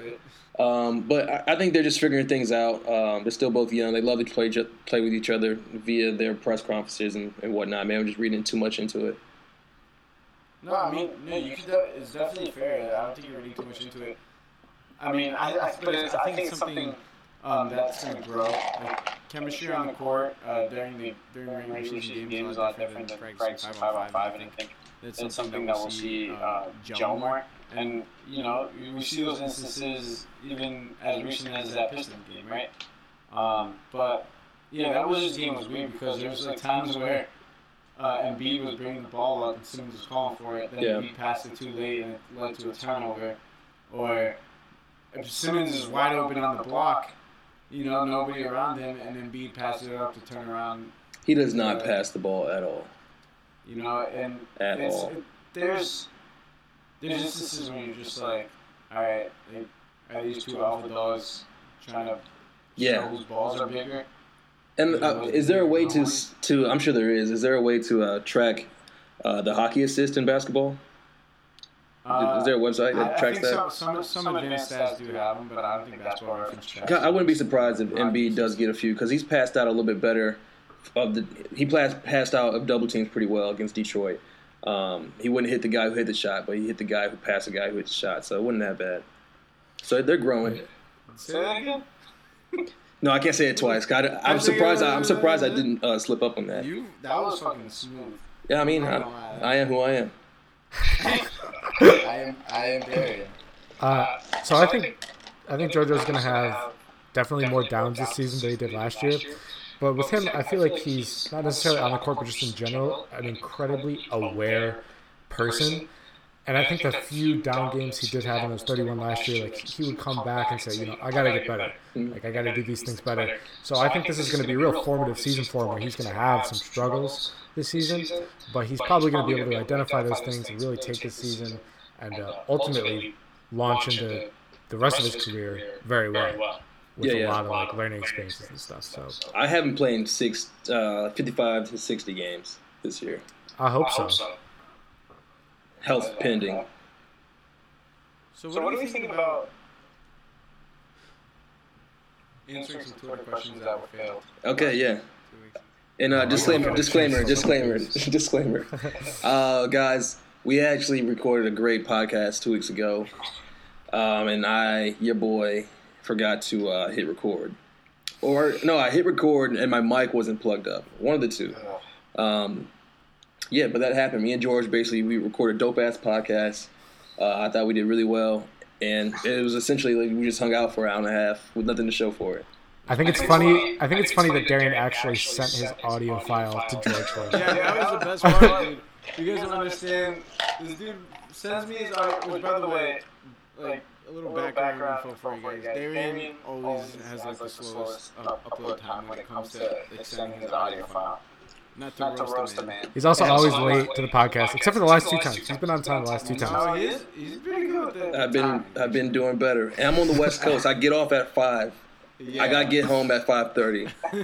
Um, but I, I think they're just figuring things out. Um, they're still both young. They love to play play with each other via their press conferences and, and whatnot. Man, I'm just reading too much into it. No, I mean, no, you could. De- it's definitely fair. I don't think you're reading too much into it. I mean, I, I, but it's, I think it's something um, that's going to grow. Like, chemistry on the court uh, during the during regular season games is a lot different than practice five on five, and I think that's something that we'll see uh, gel more. And you know, we see those instances even as recent as that Piston game, right? Um, but yeah, that was Wizards game was weird because there was like times where uh, Embiid was bringing the ball up and Simmons was calling for it. Then Yeah. Embiid passed it too late and it led to a turnover. Or if Simmons is wide open on the block, you know, nobody around him, and then Embiid passes it up to turn around. He does not pass the ball at all. You know, and At it's, all. it- there's there's instances where you're just like, all right, they, are these two alpha dogs trying to Yeah. show whose balls are bigger? And uh, is there a way to to? I'm sure there is. Is there a way to uh, track uh, the hockey assist in basketball? is there a website Uh, I, that I tracks think that? some, some, some advanced stats do have them, but I don't think basketball reference tracks. I wouldn't be surprised if Embiid does get a few because he's passed out a little bit better. Of the he passed passed out of double teams pretty well against Detroit. Um, he wouldn't hit the guy who hit the shot, but he hit the guy who passed the guy who hit the shot, so it wasn't that bad. So they're growing. Say that again. (laughs) No, I can't say it twice. God, I'm surprised. I, I'm surprised I didn't uh, slip up on that. You That was fucking smooth. Yeah, I mean, I, I am who I am. (laughs) I am, I am Darien. Uh, so I think I think JoJo's gonna have definitely more downs this season than he did last year. But with him, I feel like he's not necessarily on the court, but just in general, an incredibly aware person. And I think the few down games he did have in those 31 last year, like he would come back and say, you know, I got to get better. Like I got to do these things better. So I think this is going to be a real formative season for him, where he's going to have some struggles this season, but he's probably going to be able to identify those things and really take this season and uh, ultimately launch into the rest of his career very well with Yeah, a yeah. lot of like learning experiences and stuff. So I haven't played six, uh, 55 to 60 games this year. I hope so. Health pending. So what, So, what do you think about answering some Twitter questions that were failed? Okay, yeah. two weeks? And uh, disclaimer, disclaimer, (laughs) disclaimer, disclaimer. (laughs) Uh, guys, we actually recorded a great podcast two weeks ago, um, and I, your boy, forgot to uh, hit record. Or no, I hit record and my mic wasn't plugged up. One of the two. Um, yeah, but that happened. Me and George basically we recorded dope ass podcast. Uh, I thought we did really well, and it was essentially like we just hung out for an hour and a half with nothing to show for it. I think it's funny. I think it's funny that Darien actually sent his audio file to George (laughs) for Yeah, that was the best part, dude. You guys don't understand. This dude sends me his audio. which, by the way, like a little background info for you guys. Darien always has like the slowest up- upload time when it comes to like sending his audio file. Not to roast the man. He's also always late to the podcast, except for the last two times. He's been on time the last two No, times. Oh, he is. He's pretty good with I've been timing. I've been doing better. And I'm on the West (laughs) Coast. I get off at five. Yeah. I gotta get home at five thirty. (laughs)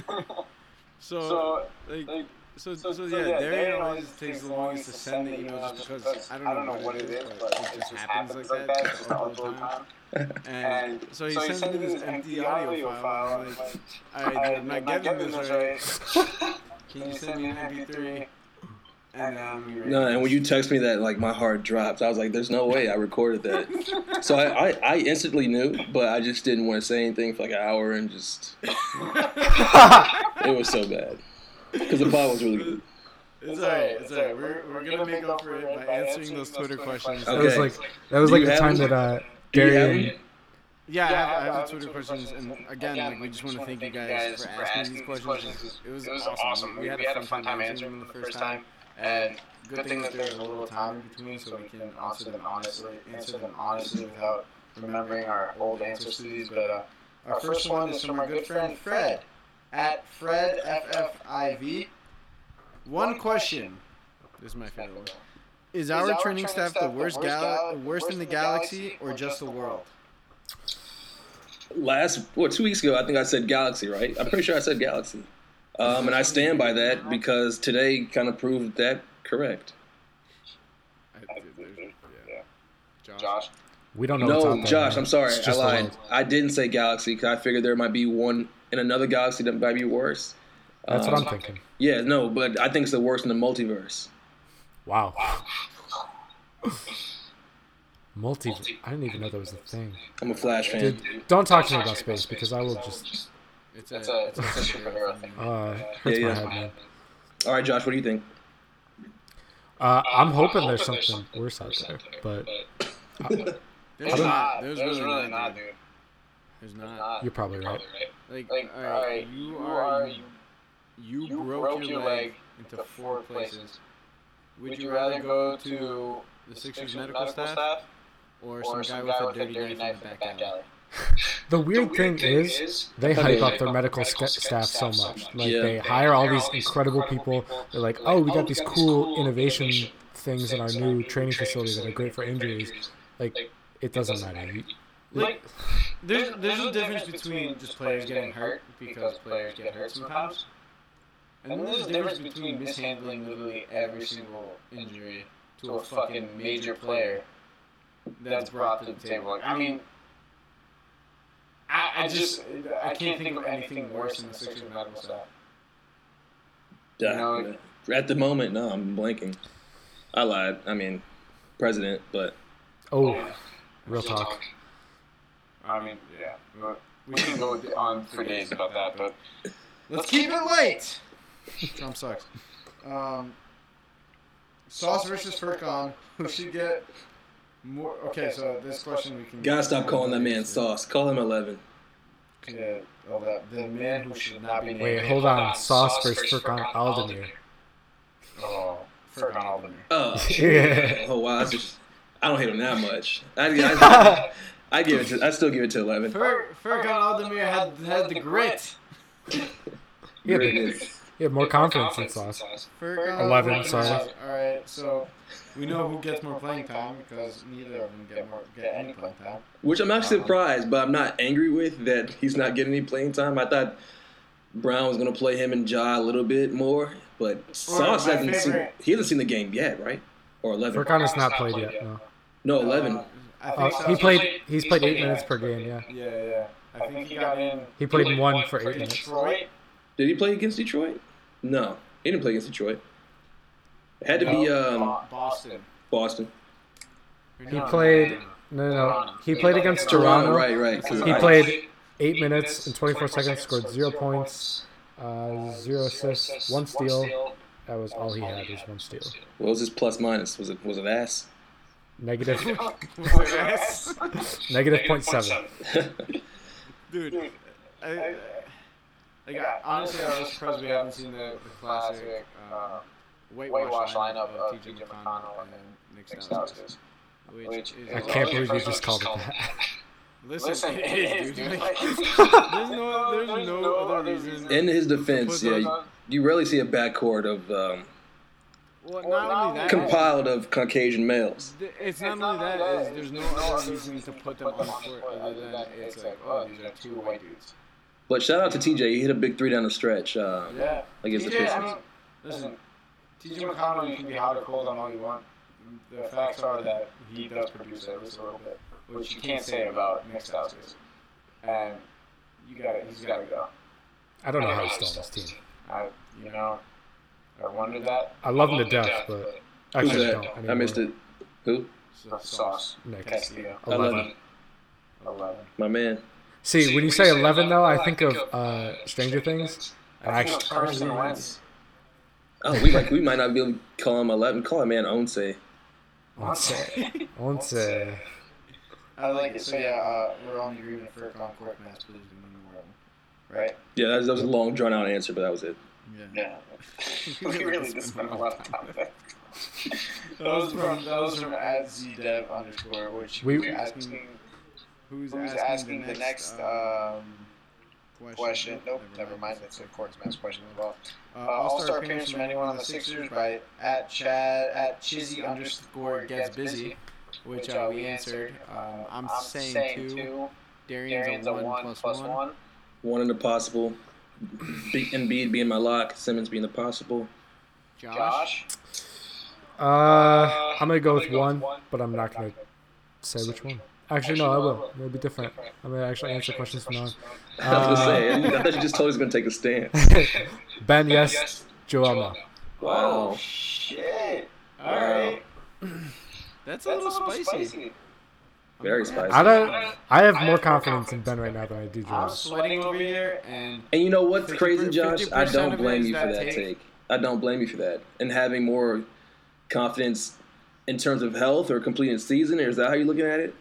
So, like, so, so, yeah, Darien always takes the longest to send the emails just because I don't know what it is, but it just happens like that just all the time. And so he sends me this empty audio file. and I'm like, I, I'm not getting this right. Can you send me an MP3? And then No, and when you text me that, like my heart dropped. I was like, "There's no way I recorded that." (laughs) So I, I, I instantly knew, but I just didn't want to say anything for like an hour, and just (laughs) it was so bad because the pod was really good. It's alright. It's alright. We're, we're gonna make up for it by answering those Twitter questions. That was like that was like you the time that uh, Do you have Darien. Them? Yeah, I have, I have the Twitter questions, and again, like we just want to thank you guys for asking these questions. It was awesome. We had a fun time answering them the first time, and good thing that there's a little time in between, so we can answer them honestly, answer them honestly without remembering our old answers to these. But uh, our first one is from our good friend Fred at FredFFIV. One question. This is my favorite one. Is our training staff the worst gal- worst in the galaxy or just the world? Last what two weeks ago, I think I said Galaxy, right? I'm pretty sure I said Galaxy, um, and I stand by that because today kind of proved that correct. Josh. We don't know. No, Josh. I'm sorry, I lied. I didn't say Galaxy because I figured there might be one in another galaxy that might be worse. That's what Um, I'm thinking. Yeah, no, but I think it's the worst in the multiverse. Wow. (laughs) Multi. I didn't even know that was a thing. I'm a Flash fan. Dude, don't talk to me about space because I will just It's a, it's a, it's a superhero thing. uh hurts Yeah, my yeah. head, man. All right, Josh, what do you think? Uh, I'm hoping there's something worse out there, but There's not. There's really not, dude. There's not. you're probably right. Like, like alright, you are you, you broke your leg into four places. Would you rather go to the Sixers medical staff or some guy with a dirty knife in the back alley? (laughs) The weird thing is, they hype up their medical sca- staff so much. Like Yeah. they hire all these incredible people. They're like, oh, we oh, got these cool innovation things in our new training facility that are great for injuries. Like it doesn't matter. You- Like, there's there's a difference between just players getting hurt because players get hurt sometimes, and then there's a difference between mishandling literally every single injury to a fucking major player that's brought to the table. Like, I mean, I, I just I can't think of anything worse than the Sixers medical staff. Yeah, know, at the moment, no, I'm blanking. I lied. I mean, president, but oh, real talk. I mean, yeah. We can go on (laughs) for days about that, but Let's keep it light. Trump sucks. Um, Sauce versus Furkan. Who should get more? Okay, so this question we can. gotta stop calling that man Sauce. Call him Eleven. Yeah, well, that, the man who should not be named. Wait, hold on. Sauce versus Furkan Aldemir. oh, Furkan Aldemir. Oh, (laughs) Yeah. oh wow, that's just, I don't hate him that much. I, I, I give it to. I still give it to Eleven. Fur, Furkan Aldemir had had the grit. (laughs) Yeah, but Greatness. he more confidence than Sauce. Furkan 11, Aldemir. sorry. All right, so we know who gets more playing time because neither of them get more get any playing time. Which I'm not surprised, but I'm not angry with that he's not getting any playing time. I thought Brown was gonna play him and Ja a little bit more, but Sauce my hasn't seen. He hasn't seen the game yet, right? Or Eleven? Furkan has not played yet. No. No, Eleven. Uh, I Uh, think he played. He's played eight minutes per game. Yeah. Yeah, yeah. I think he got in. He played in one for eight minutes. Detroit. Did he play against Detroit? No, he didn't play against Detroit. It had to be. Um, Boston. Boston. He played. No, no, no. He played against Toronto. Right, right. 'cause He played eight minutes and 24 seconds, scored zero points, uh, zero assists, one steal. That was all he had was one steal. What was his plus minus? Was it was it ass? Negative, (laughs) (laughs) negative point seven. (laughs) Dude, I, like, I, honestly, I was surprised we haven't seen the, the classic uh, whitewash lineup of T.J. McConnell and Nik Stauskas. Which is I can't believe you just called it that. (laughs) Listen, it is, dude. Like, (laughs) there's no, there's no other reason. In his defense, yeah, you, on- you rarely see a backcourt of um, Well, not only that, compiled of Caucasian males. th- it's not only that. Is there's no other reason to put them on the court other than it's like, oh, these are two white dudes. But shout out to TJ. He hit a big three down the stretch uh, Yeah. against the TJ, I mean, listen, T.J. McConnell, you can be hot or cold on all you want. The facts are that he does produce at least a little bit, which you can't say about Nik Stauskas. And you got to he's got to go. I don't know how he's still on this team. I, you know, I wondered that. I love him to death, but Who's actually I that? don't. I anymore. missed it. Who? So, Sauce, Nick. Castillo, Eleven. 11. My man. See, when you say eleven, though, I think of uh, Stranger Things. And I think actually, of Carson Wentz. Oh, we like we might not be able to call him eleven. Call him man Onse. Once, once, uh, I like it. So yeah, uh, we're on agreement for Concord Mass Blues to win the world, right? Yeah, that was, that was a long drawn out answer, but that was it. Yeah. (laughs) we really just spent a lot of time with that. That was from that was from at zdev underscore, which We- we asking who's, asking, the next um, question. Nope, never mind. That's a Court's Mass question as well. Uh, All-star appearance from anyone on the Sixers by at Chad at Chizzy underscore gets busy, which uh, we answered. Um, I'm, saying, two. Darien's, a one plus one. One in the possible. Be- Embiid being my lock. Simmons being the possible. Josh. uh, I'm gonna go with one, but I'm not gonna say which one. Actually, no, I will. It'll be different. I'm gonna actually answer questions from now on. (laughs) I was gonna Uh, say. I thought you just told us gonna take a stand. (laughs) Ben, yes. Joel, no. Wow. Shit. All right. That's a little spicy. Very spicy. I don't. I have more confidence in Ben right now than I do I'm sweating over here, and And you know what's 50 crazy, Josh? I don't blame you for that that take. take. I don't blame you for that. And having more confidence in terms of health or completing the season, or is that how you're looking at it?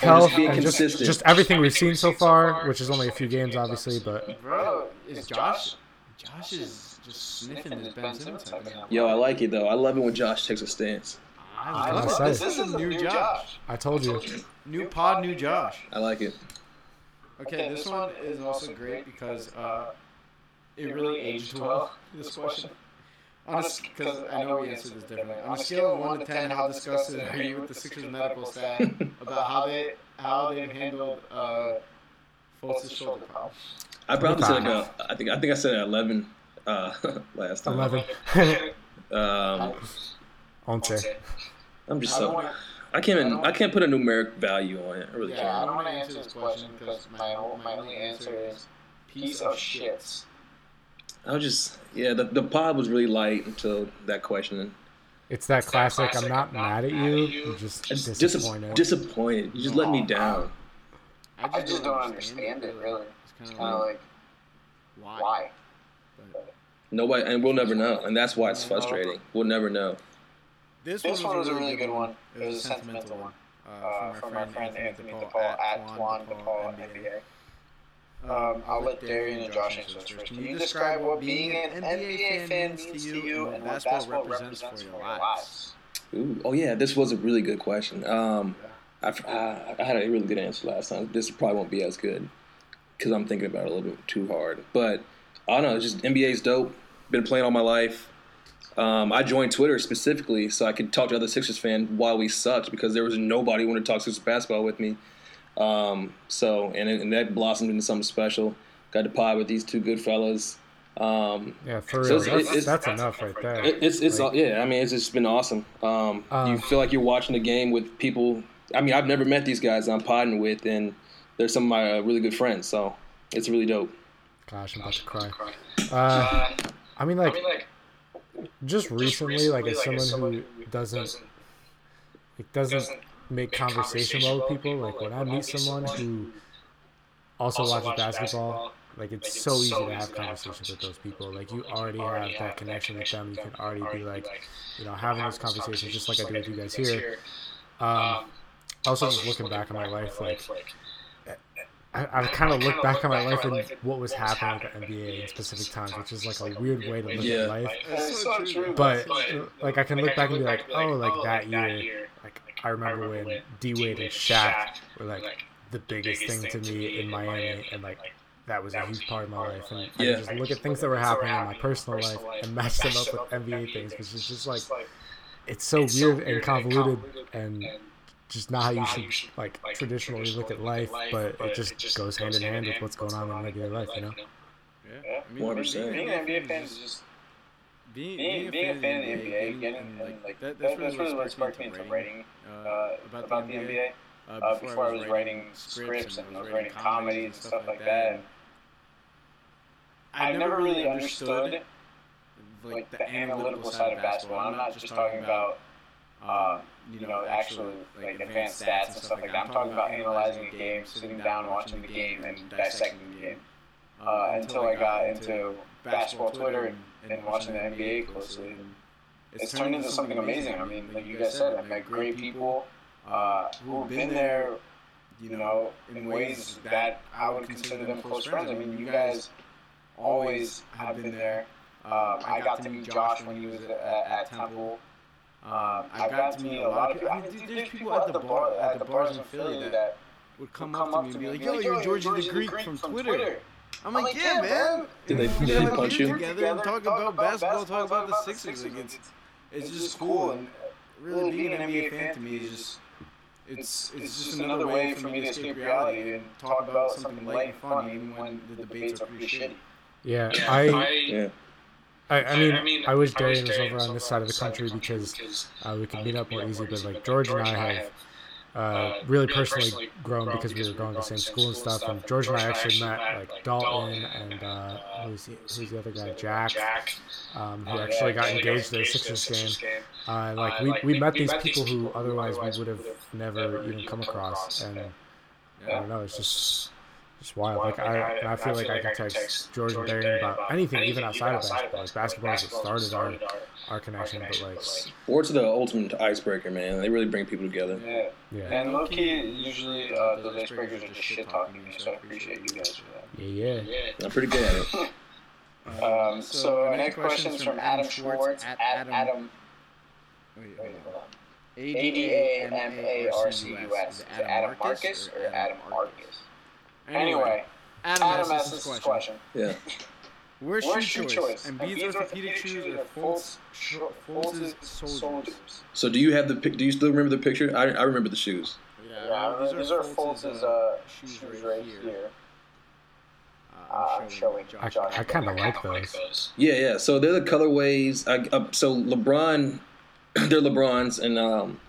Health and just, consistent. just everything we've seen so far, which is only a few games, obviously, but bro, is Josh? Josh is just sniffing this Ben Simmons type Yo, I like it though. I love it when Josh takes a stance. I love love it. this. This is a new Josh. I told you. New pod, new Josh. I like it. Okay, this one is also great because uh, it really aged well. This question. Because I know we answered this differently. On a scale of one to ten, how disgusted are you with the Sixers medical staff about how they how they've handled uh, Fultz's shoulder problem? I probably said like a, I think I think I said eleven uh, (laughs) last time. Eleven. (laughs) Um, Once. I'm just so I can't I can't put a numeric value on it. I really Yeah, can't. I don't want to answer this question because my my only answer is piece of shits. I was just yeah. The the pod was really light until that question. It's that classic. I'm not mad at you. I'm just I just disappointed. disappointed. disappointed. You just let me down. I just don't understand it really. It's Kind kind of of like why? why? Nobody, and we'll never know, and that's why it's frustrating. We'll never know. This, This one was a really good one. It was a sentimental one. Uh, from our friend Anthony DePaul at Twan DePaul NBA. Um, I'll let Darien and Josh answer this first. Can you describe what being an NBA fan means to you and what basketball represents for your lives? Ooh, oh yeah, this was a really good question. Um, I, I, I had a really good answer last time. This probably won't be as good because I'm thinking about it a little bit too hard. But I don't know. It's just NBA's dope. Been playing all my life. Um, I joined Twitter specifically so I could talk to other Sixers fans while we sucked because there was nobody who wanted to talk Sixers basketball with me. Um, so and, it- and that blossomed into something special. Got to pod with these two good fellas. Um, Yeah, for So real. it's- That's, it's- that's enough right there. it, it's it's Like- yeah. I mean, it's just been awesome. Um, Um, you feel like you're watching the game with people. I mean, I've never met these guys I'm podding with, and they're some of my uh, really good friends. So it's really dope. Gosh, I'm about to cry. Uh, I mean, like, just recently, like, as someone who doesn't it doesn't make conversation well with people. Like when I meet someone who also watches basketball, like it's so easy to have conversations with those people. Like you already have that connection with them. You can already be like, you know, having those conversations just like I do with you guys here. Um, also, just looking back on my life, like I, I kind of look back on my life and what was happening with the NBA in specific times, which is like a weird way to look Yeah. at life. It's. But like I can look back and be like, oh, like that year, like I remember when D Wade and Shaq were like the biggest thing to me in Miami, and like that was a huge part of my life. And I Yeah. can just look at things that were happening in my personal life and match them up with NBA things, which is just like it's so weird and convoluted and just not how you should like traditionally look at life, but it just goes hand in hand with what's going on in regular life, you know. Yeah. I mean, 100%. being an NBA fan is just being, being, being a fan of the NBA, getting and, and like that, that, that's really what sparked me into writing uh, about the NBA. Uh, Uh, before I was writing scripts and I was writing comedies and stuff like that. And I never really understood like the analytical side of basketball. I'm not just talking about uh, you know actual like advanced stats and stuff like that. I'm talking about analyzing a game, sitting down, watching the game, and dissecting the game. Uh, until I got into basketball Twitter and, and watching the NBA closely. And it's turned into something amazing. I mean, like you guys said, I've met great people uh, who've been there, you know, in ways that I would consider them close friends. I mean, you guys always have been there. Um, I got to meet Josh when he was at, at Temple. Um, I got to meet a lot of people. I mean, there's people at the bar at the bars in Philly that would come up to me and be like, "Yo, you're Georgie the Greek from Twitter." I'm like, "Yeah, man." Did they- We did they punch you? Together and talk about basketball, talk about the Sixers. Like it's, it's just cool. And really, being an NBA fan to me is just, it's, it's just another way for me to escape reality and talk about something light and fun, even when the debates are pretty shitty. Yeah, I Yeah. I, I mean, I wish Darien was over on this side of the country because uh, we could meet up more easy. But like George and I have uh, really personally grown because we were going to the same school and stuff. And George and I actually met like Dalton and uh, who's the, who's the other guy, Jack, um, who actually got engaged at a Sixers game. Uh, like we, we met these people who otherwise we would have never even come across, and I don't know, it's just. It's wild. Like I, and I feel like I can text George and Darien about anything, even outside of basketball. Like basketball is what started our, our connection, but like, Sports are the ultimate icebreaker, man. They really bring people together. Yeah. yeah, And low key, usually uh, those icebreakers are just shit talking so I appreciate you guys for that. yeah, yeah. I'm pretty good at it. (laughs) (laughs) Um, so, our next question is from Adam Schwartz at Adam. Wait, Wait, wait. hold on. A A D A M A R C U S. Is it Adam Marcus or Adam Marcus? Anyway, Adam, Adam asks asks this this question. question. Yeah. (laughs) Where's Where's shoe shoe choice? choice? Embiid's orthopedic shoes or Fultz, Fultz's soldiers? So do you have the pic? Do you still remember the picture? I, I remember the shoes. Yeah, these are Fultz's uh, shoes right here. Uh, I'm showing I, Josh. I kind of like those. Yeah, yeah. So they're the colorways. I, uh, so LeBron, (clears throat) they're LeBrons, and um,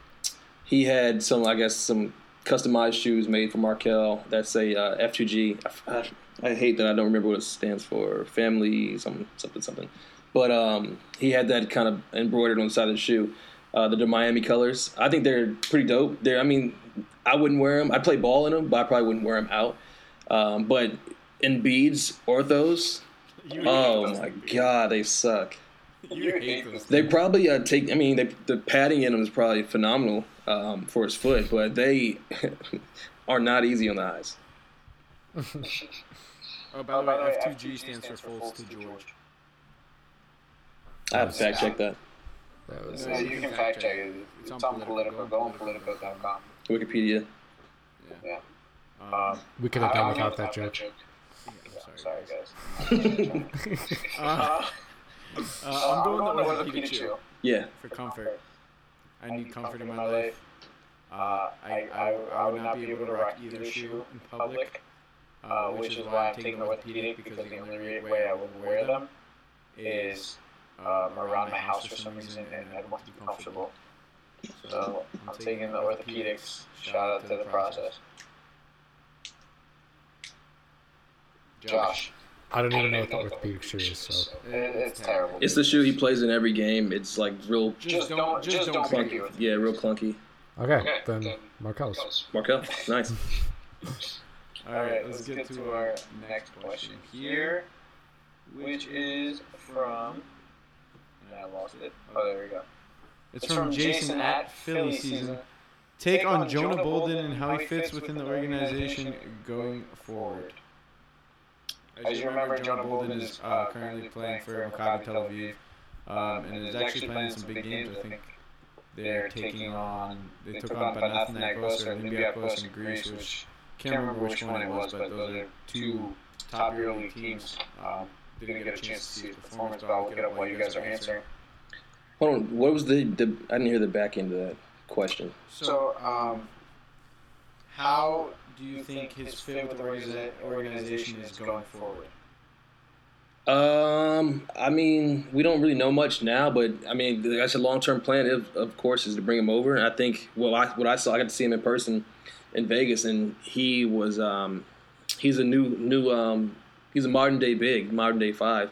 he had some, I guess, some customized shoes made for Markelle That's say uh, F2G. I, I, I hate that I don't remember what it stands for. Family, something, something, something. But um, he had that kind of embroidered on the side of the shoe. Uh, the Miami colors. I think they're pretty dope. They're, I mean, I wouldn't wear them. I play ball in them, but I probably wouldn't wear them out. Um, but Embiid's, orthos, oh my god, they suck. You hate those. They probably uh, take. I mean, they, the padding in them is probably phenomenal um, for his foot, but they (laughs) are not easy on the eyes. (laughs) Oh, by the way, F2G stands for Fultz to George. I have to fact check that. That was Yeah, you can fact check it. It's on Politico. Go on Politico.com. Wikipedia. Yeah. Um, Um, we could have done without gonna- that joke. I'm Sorry, sorry. guys. (laughs) Uh, Uh, I'm going with the orthopedic shoe Yeah. for comfort. I need comfort in my life. Uh, I, I, I would not be able to rock either shoe in public, uh, which is why I'm taking the orthopedic because the only way I would wear them is um, around my house for some reason and I want to be comfortable. So I'm taking the orthopedics. Shout out to the process. Josh, I don't even know what the orthopedic shoe is, so it's terrible. It's the shoe he plays in every game. It's like real Just don't, just don't pick pick you. Yeah, real clunky. Okay, then Markelle's. Markel, nice. (laughs) All right, let's get to our next question here, which is from. and I lost it. Oh, there we go. It's from Jason at Philly season. Take on Jonah Bolden and how he fits within the organization going forward. As you remember, Jonah Bolden is uh, currently playing for Maccabi Tel Aviv, um, and is actually playing some big games. I think they're taking on they took on Panathinaikos or Olympiacos in Greece, which can't remember which one it was, but those are two top EuroLeague teams. Um, didn't get a chance to see his performance, but I'll look it up while you guys are answering. Hold on. What was the, the? I didn't hear the back end of that question. So, um, how do you think his fit with the organiza- organization is going forward? Um, I mean, we don't really know much now, but I mean, that's a long-term plan. Of, of course, is to bring him over. And I think, well, I, what I saw, I got to see him in person in Vegas, and he was, um, he's a new, new, um, he's a modern day big, modern day five.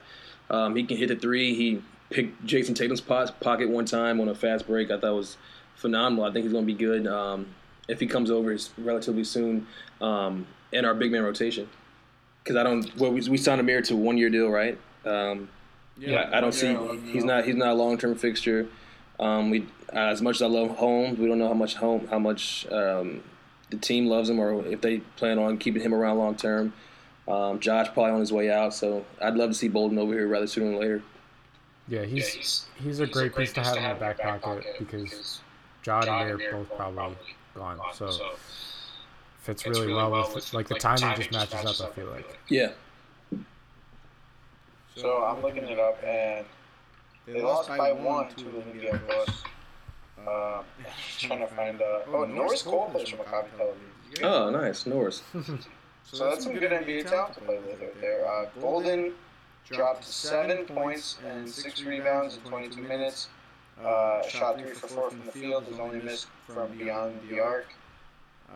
Um, he can hit the three. He picked Jayson Tatum's pot, pocket one time on a fast break. I thought was phenomenal. I think he's going to be good um, if he comes over relatively soon um, in our big man rotation because I don't. Well, we, we signed Amir to a one year deal, right? Um, yeah, I don't see. He's not. He's not a long term fixture. Um, we as much as I love Holmes, we don't know how much home how much um, the team loves him, or if they plan on keeping him around long term. Um, Josh probably on his way out, so I'd love to see Bolden over here rather sooner than later. Yeah, he's he's a great piece to have in the back pocket because John and they're both probably gone. So fits really, really well, well with like the timing, timing just matches, matches up, I feel like. Yeah. So I'm looking it up, and they lost by one to the Olympiacos. (laughs) Uh, trying to find. Uh, oh, Norris Cole plays for Maccabi Tel Aviv. Oh, nice, Norris. (laughs) so that's some good NBA talent to play with right there. Uh, Bolden dropped seven points and six rebounds in 22 minutes. Uh, shot three for four from the field. Was only missed from beyond the arc.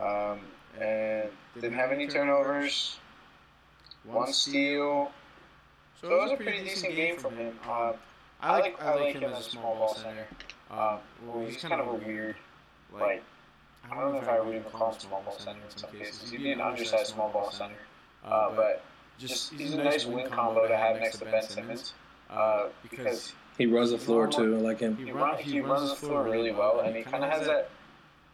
Um, and didn't have any turnovers. One steal. So it was a pretty decent game from him. Uh, I like I like him as a small ball center. Uh, well, he's kind of a weird, like I don't know if I would even call him small ball center in some cases. He'd be an undersized small ball center. Uh, but just he's a nice wing combo to have next to Ben Simmons. Uh, because he runs the floor too. I like him. He, run, he runs the floor really well, and he kind of has that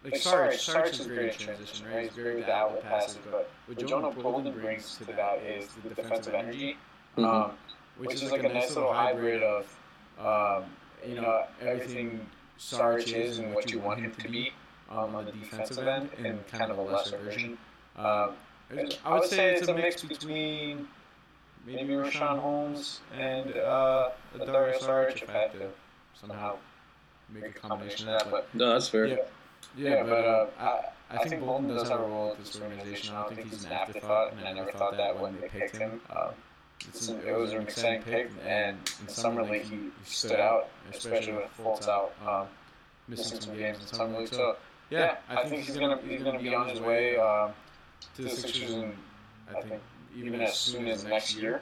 like, like Sarge, Sarge is great in transition, right? He's very good with outlet passes, but what Jonah Bolden brings to that is the defensive energy, mm-hmm. um, which is like a nice little hybrid of, um, you know, everything Sarge is and what you want him to be um, on the defensive end in kind of a lesser version. Um, I would say it's a mix between maybe Richaun Holmes and uh, Dario Sarge if I had to somehow make a combination of that. But no, that's fair. Yeah, yeah, but uh, I, I think Bolden does have a role at this organization. I don't think he's an afterthought, and I never thought that when they picked him. Um, an, it was an exciting pick, and in summer league he, he stood out, especially with Fultz out, um, missing some games in summer league. So yeah, I think he's gonna he's gonna be on his way uh, to the Sixers, and I think even as soon as next year.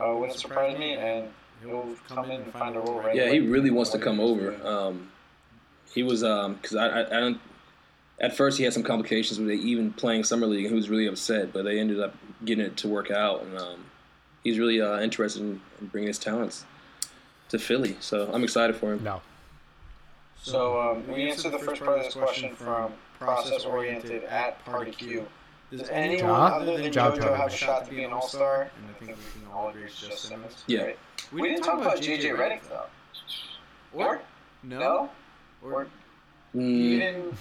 Uh, wouldn't surprise me, and he'll come in and find a role right Yeah, he really wants to come over. Um, he was because um, I, I, I don't. At first, he had some complications with even playing summer league, and he was really upset. But they ended up getting it to work out, and um, he's really uh, interested in, in, bringing his talents to Philly. So I'm excited for him. No. So um, we answered the first part of this question from process oriented at Party Q. Does anyone ja? other than ja, JoJo have a shot to be an All Star? And I think we can all agree it's just Simmons. Yeah. Right? We, we didn't talk about JJ Redick though. Or no? no? Or mm. even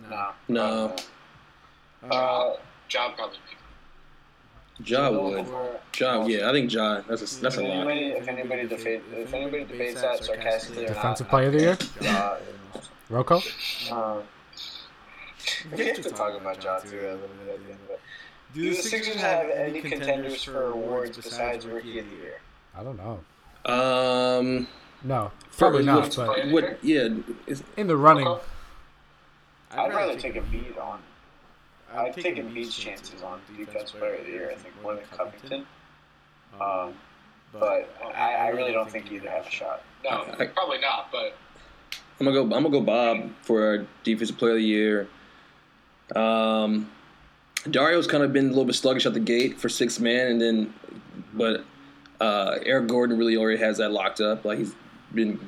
(laughs) no. No. Uh, Job probably. Ja would. Ja, yeah, I think Ja. That's a that's a lot. If anybody debates, if anybody debates that sarcastically, defensive player of the year. Ja, Rocco. Um, we have to talk about Ja too a little bit at the end. But do the Sixers have any contenders for awards besides Rookie of the Year? I don't know. Um. No, probably not. But what? Yeah, in the running. I'd rather take a beat on. I'd take Embiid's chances on defense player of the year. I think more than Covington. Um, but I, I really don't think either have a shot. No, probably not. But I'm gonna go. I'm gonna go Bob for our defensive player of the year. Um, Dario's kind of been a little bit sluggish at the gate for six man, and then, but uh, Eric Gordon really already has that locked up. Like he's been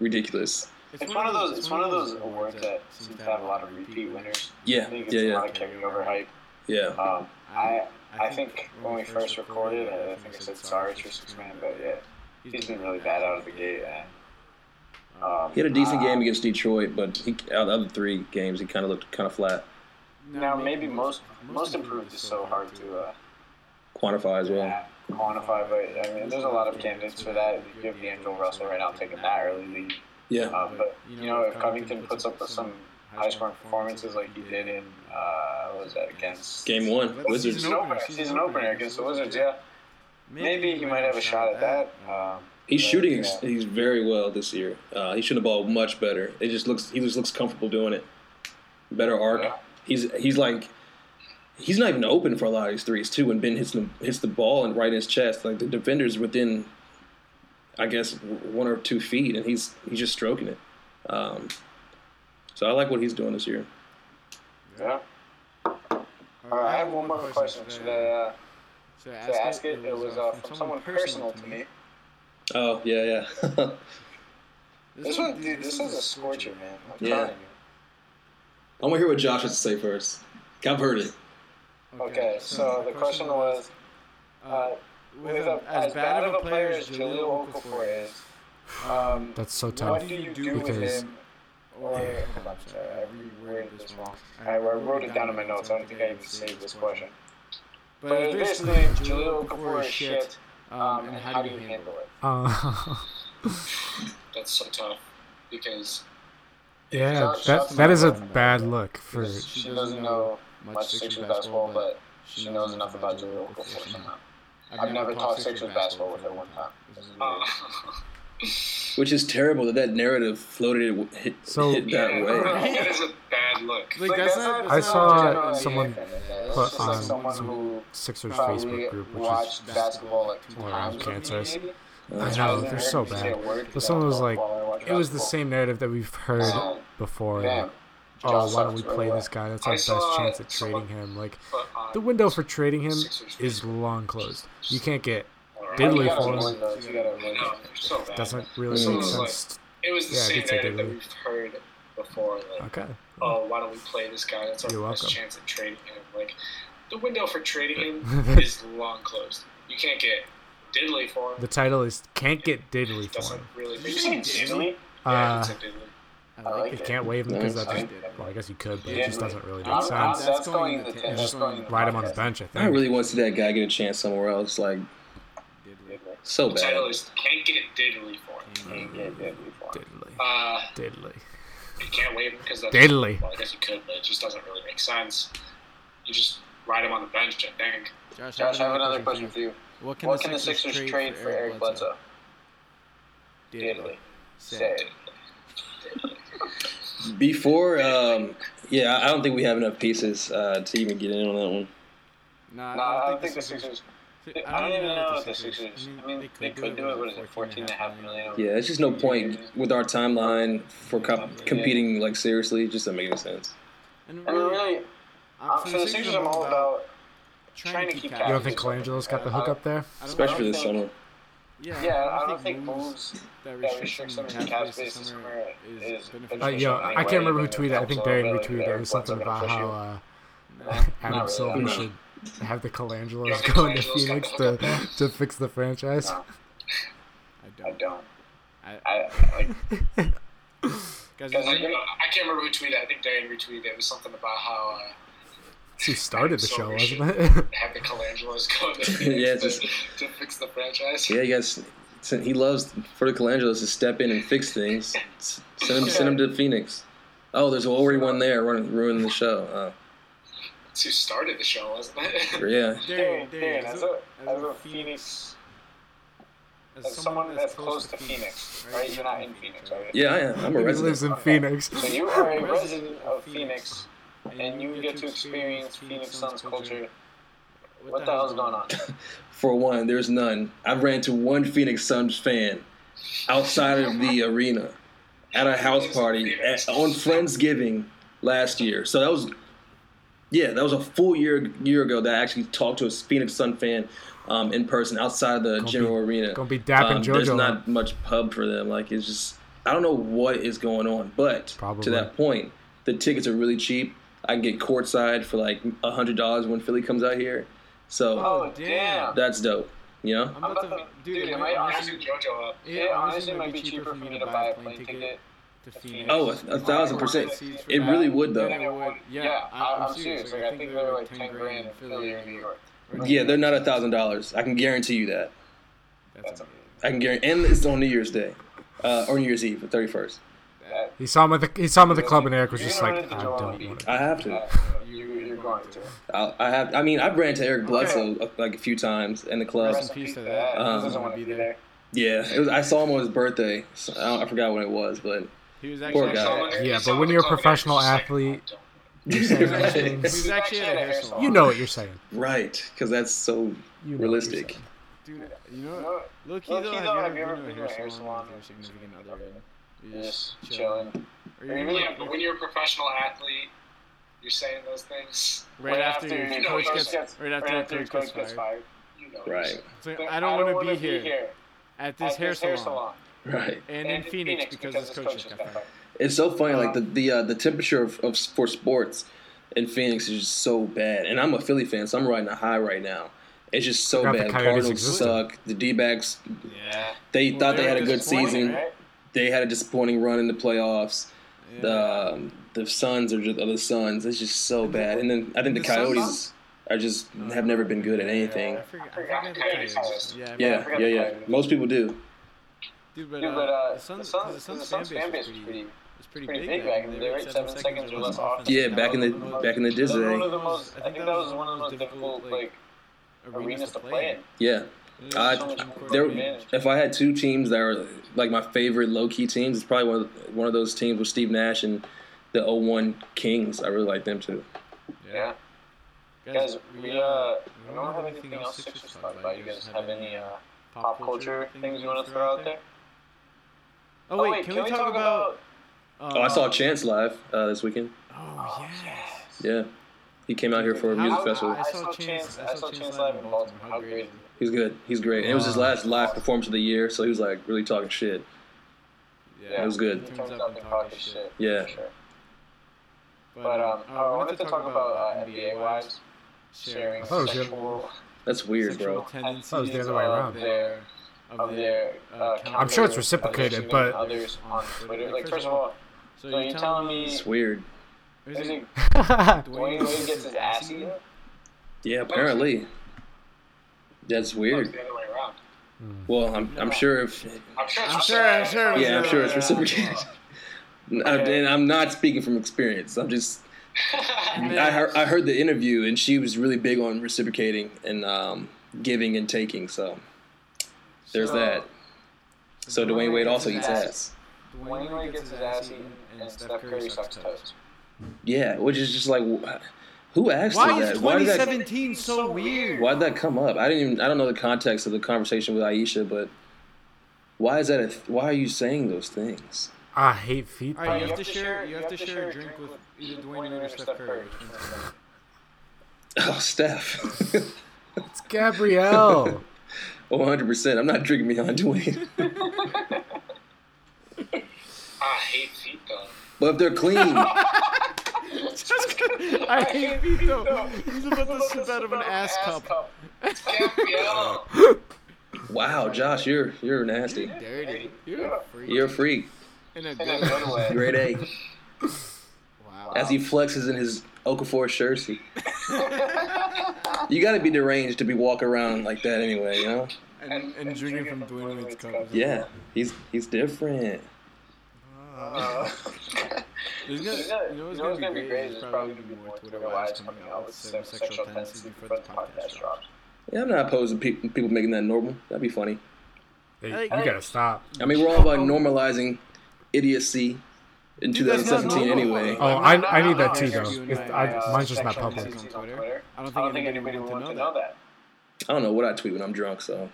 ridiculous. It's one of those. It's one of those awards that seems to have a lot of repeat winners. Yeah, I think it's yeah, a yeah, lot of carryover hype. yeah. Um, I I think when we first recorded, I think I said sorry for six man, but yeah, he's been really bad out of the gate. And, um, He had a decent uh, game against Detroit, but he, out of the other three games, he kind of looked kind of flat. Now maybe most most improved is so hard to uh, Quantify as well. yeah, quantify, but I mean, there's a lot of candidates for that. You have D'Angelo Russell right now taking that early lead. Yeah, Um, but you know, if Covington puts up with some high scoring performances like he did in uh, what was that against game one, Wizards. season opener, season opener against the Wizards, yeah. Maybe he might have a shot at that. Um, He's shooting. yeah. He's very well this year. Uh, he's shooting the ball much better. It just looks. He just looks comfortable doing it. Better arc. Yeah. He's he's like. He's not even open for a lot of these threes too. When Ben hits the hits the ball and right in his chest, like the defender's within, I guess one or two feet, and he's he's just stroking it. Um, so I like what he's doing this year. Yeah. All right, I have one more question. Should I, uh, Should I should I ask it? It was uh, from someone personal to me. Oh yeah, yeah. (laughs) This one, dude, this is a scorcher, man. I'm Yeah. telling you. I want to hear what Josh has to say first. I've heard it. Okay, so the question was, uh, with a, as bad of a player as Jahlil Okafor is, um, That's so tough. what do you do with because him? Or, hold on, sorry, I reworded this wrong. I, I wrote it down in my notes. I don't think I even saved this question. But it's basically, Jahlil Okafor is shit, um, and how do you handle it? uh, (laughs) That's so tough because yeah, Shout- that shout to that my is a bad look for. She doesn't know much Sixers basketball, but she knows enough about Jahlil Okafor somehow. I've never talked Sixers basketball with her one time. uh, (laughs) Which is terrible that that narrative floated it hit, So- hit that yeah, way. (laughs) that is a bad look. Like, that's not- I saw someone NBA fan, It's put just like on someone some who Sixers Facebook group, which is watched basketball like two times. with maybe. I Which know they're so bad. a word But someone was like, while I watch it was the same narrative that we've heard Um, before. Like, oh, why don't we play this guy? That's our best chance at trading him. Like uh, the window for trading him is long closed. You can't get Alright. You Diddley gotta for him. avoid those, you gotta avoid No, those. they're so bad. doesn't really make sense. It was the Yeah, same could say narrative that Diddley. we've heard before. Like, Okay. oh, why don't we play this guy? That's our You're best welcome. chance at trading him. Like, the window for trading (laughs) him (laughs) is long closed. You can't get Diddley for him. The title is "Can't Get Diddley It for him." really Did you say sense. Diddley? Yeah, Uh, it's a Diddley. I I like like you it. can't wave him because Nice. that just. I like Well, I guess you could, but it just doesn't really make I'm- I'm- sense. That's going in the That's ten- that's going the Ride him on the bench, I think. I think. really want to see that guy get a chance somewhere else. Like Diddley. so The title bad. is Can't Get Diddley for him. Can't get Diddley for him. Diddley. Uh, Diddley. you can't wave him because that's Diddley. Well, I guess you could, but it just doesn't really make sense. You just ride him on the bench, I think. Josh, Josh, I have another question for you. What can, What the, can the Sixers, Sixers trade for Eric Bledsoe? Diddley. Say. Before, um, yeah, I I don't think we have enough pieces uh, to even get in on that one. Nah, No, I don't think the Sixers. I I don't even know if the Sixers. I mean, they could do it. What is it? Fourteen and a half million. Yeah, it's just no point with our timeline for comp- competing like seriously. It just doesn't make any sense. And I mean, really, really, I'm- um, for the Sixers, I'm all about trying to keep. You don't think Colangelo's got the hook up there? Especially this think- summer. Yeah, Yeah, I don't think moves that that restricts restricts them them in in cap cap space space this this summer summer is is beneficial. Uh, yo, I can't remember who tweeted. I think Darien retweeted. It was something about how uh, Adam really. Silver No. should have the Colangelos Yeah, (laughs) the going to Phoenix to to fix the franchise. No. I I don't. I don't. I, I like. (laughs) guys, Guys, I- I can't remember who tweeted. I think Darien retweeted. it. It was something about how uh, He started the show, wasn't it? (laughs) have the Colangelos go (laughs) to, Yeah, to, just- to fix the franchise. Yeah, you guys. He loves for the Colangelos to step in and fix things. Send him, send him to Phoenix. Oh, there's already one there running, ruining the show. Oh. That's who started the show, wasn't Oh, it? (laughs) yeah. Darren, Darren, Darren, as a as a Phoenix, as someone that's close to Phoenix, right? You're not in Phoenix, are you? Yeah, I am. I'm a he resident. lives in Phoenix. So you are a resident of Phoenix, and you get to experience Phoenix Suns culture. What the hell's going on? (laughs) (laughs) For one, there's none. I've ran into one Phoenix Suns fan outside of the arena. at a house party at, on Friendsgiving last year. So that was, yeah, that was a full year year ago that I actually talked to a Phoenix Sun fan um, in person outside of the Gonna general be- arena. gonna be dapping um, There's not up. much pub for them. Like it's just, I don't know what is going on. But Probably. to that point, the tickets are really cheap. I can get courtside for like a hundred dollars when Philly comes out here. So Oh damn! that's dope. You know. I'm I'm about about to, to, dude, dude, it it might might honestly, Honestly, JoJo up. it honestly might be cheaper for me to buy a plane ticket to Phoenix. Oh, a, a thousand percent. It really would though. Yeah, would. Yeah, I, I'm serious. Like, I think they're like 10 grand in Philly or New York. Or Yeah, they're not a thousand dollars. I can guarantee you that. That's amazing. I can guarantee, and it's on New Year's Day, uh, or New Year's Eve, the thirty first. He saw him at the he saw him at the club, and Eric was just like, I Joel don't want to. I have to. Uh, you, you're going to. I, I have. I mean, I've ran to Eric Bledsoe uh, like a few times in the club. Rest in peace to that. Um, he doesn't want to be there. Yeah, it was, I saw him on his birthday. So I, don't, I forgot when it was, but He was Poor guy. Yeah, but when you're a professional is just like, athlete, "Oh, you're saying those He things. was actually at a hair salon. You know what you're saying. right, because that's so You know realistic. Dude, you know, No, low key Low though, key, have though, you have ever been to a hair salon with your significant other? And You're Just just chilling. chilling. Or Or you Yeah, but when you're a professional athlete, you're saying those things. right after your you know, coach coach gets, right after your coach gets fired. You know, Right, So I don't want to wanna be here at this at hair this hair salon salon. right. and in Phoenix because this coach just got fired. It's so funny. Like the Um, the uh, the temperature of, of for sports in Phoenix is just so bad, and I'm a Philly fan, so I'm riding a high right now. It's just so bad. The Cardinals existed. suck. The D-backs, Yeah. they Well, thought they had a good season. Right? They had a disappointing run in the playoffs. Yeah. The um, the Suns are just are the Suns. It's just so bad. And then I think the, The Coyotes are just have never been good at anything. I forgot, I forgot forgot the Coyotes Coyotes. exist. Yeah, Yeah, yeah, yeah. Most people do. Dude, but, Dude, uh, but uh, the Suns, the Suns, the Suns, the Suns fan base was pretty, was was pretty, pretty big big back then. They were at at seven seconds or less offense. Yeah, back in the back in the was- That was one Disney. of the most. I think that was one of the most difficult like arenas to play in. Yeah. There's I- so much home-court There, if I had two teams that were like my favorite low key teams, it's probably one of, one of those teams with Steve Nash and the 01 Kings. I really like them too. Yeah. Guys, we uh, we don't have anything else Sixers to talk about. You guys have any uh, pop culture things you want to throw out there? Oh wait, can, we talk about? Oh, I saw uh, Chance live uh, this weekend. Oh yes. Yeah, he came out here for a music How- festival. I saw Chance. I saw Chance live in Baltimore. How great is it? He's good. He's great. And it was his last live performance of the year, so he was like really talking shit. Yeah, It was good. He turns up and talks shit. Yeah. Sure. But, But um, uh, I wanted to talk about uh, NBA wives sharing I thought good. sexual That's weird, bro. tendencies That was the other way around. their of their. Uh, I'm sure it's reciprocated, but- others on Twitter. Like first of all, so so you're telling me It's weird. is is it it (laughs) Dwyane Wade gets his ass eaten? Yeah, apparently. That's weird. it's the other way around. Well, I'm, I'm sure if I'm sure. I'm sure. I'm sure. yeah, I'm sure it's way reciprocated. (laughs) (laughs) I- and I'm not speaking from experience. I'm just (laughs) I heard I heard the interview and she was really big on reciprocating and um, giving and taking. So there's So- that. So Dwyane Wade also eats ass. Dwyane Wade gets his ass eaten, and Steph Curry sucks toast. Yeah, which is just like, wh- who asked Why her is that? Why did that? 2017 so weird? Why did that come up? I didn't even. I don't know the context of the conversation with Ayesha, but why is that? A, why are you saying those things? I hate feet. All right, though. you have to share. You have to share a drink with either Dwyane Wade or Steph Curry. Which one's? (laughs) Oh, Steph. (laughs) It's Gabrielle. 100. percent I'm not drinking behind Dwyane. (laughs) I hate feet though. But if they're clean, I hate feet though. He's about to sip out of an (laughs) ass cup. Gabrielle. (laughs) wow, Josh, you're you're nasty. Dirty. You're a freak. You're a freak. in a good a way. good way. Grade A. Wow. As he flexes in his Okafor shirt. You got to be deranged to be walking around like that anyway, you know? And, and drinking from Dwyane Wade's cup. Yeah, he's he's different. Uh, (laughs) There's gonna, know you know what's what's gonna be great? There's probably probably gonna gonna be more Twitter Twitter wives wives coming coming out out with with sexual tendencies before the podcast drops. drops. Yeah, I'm not opposed to pe- people making that normal. That'd be funny. Hey, Hey, you gotta stop. I mean, we're all about normalizing idiocy in Dude, 2017 anyway. Oh, I, I need that too, no, though. It's, I, mine's just not public. on Twitter. I don't I don't think think anybody anybody would would want want to to know know that. I don't know what I tweet when I'm drunk, so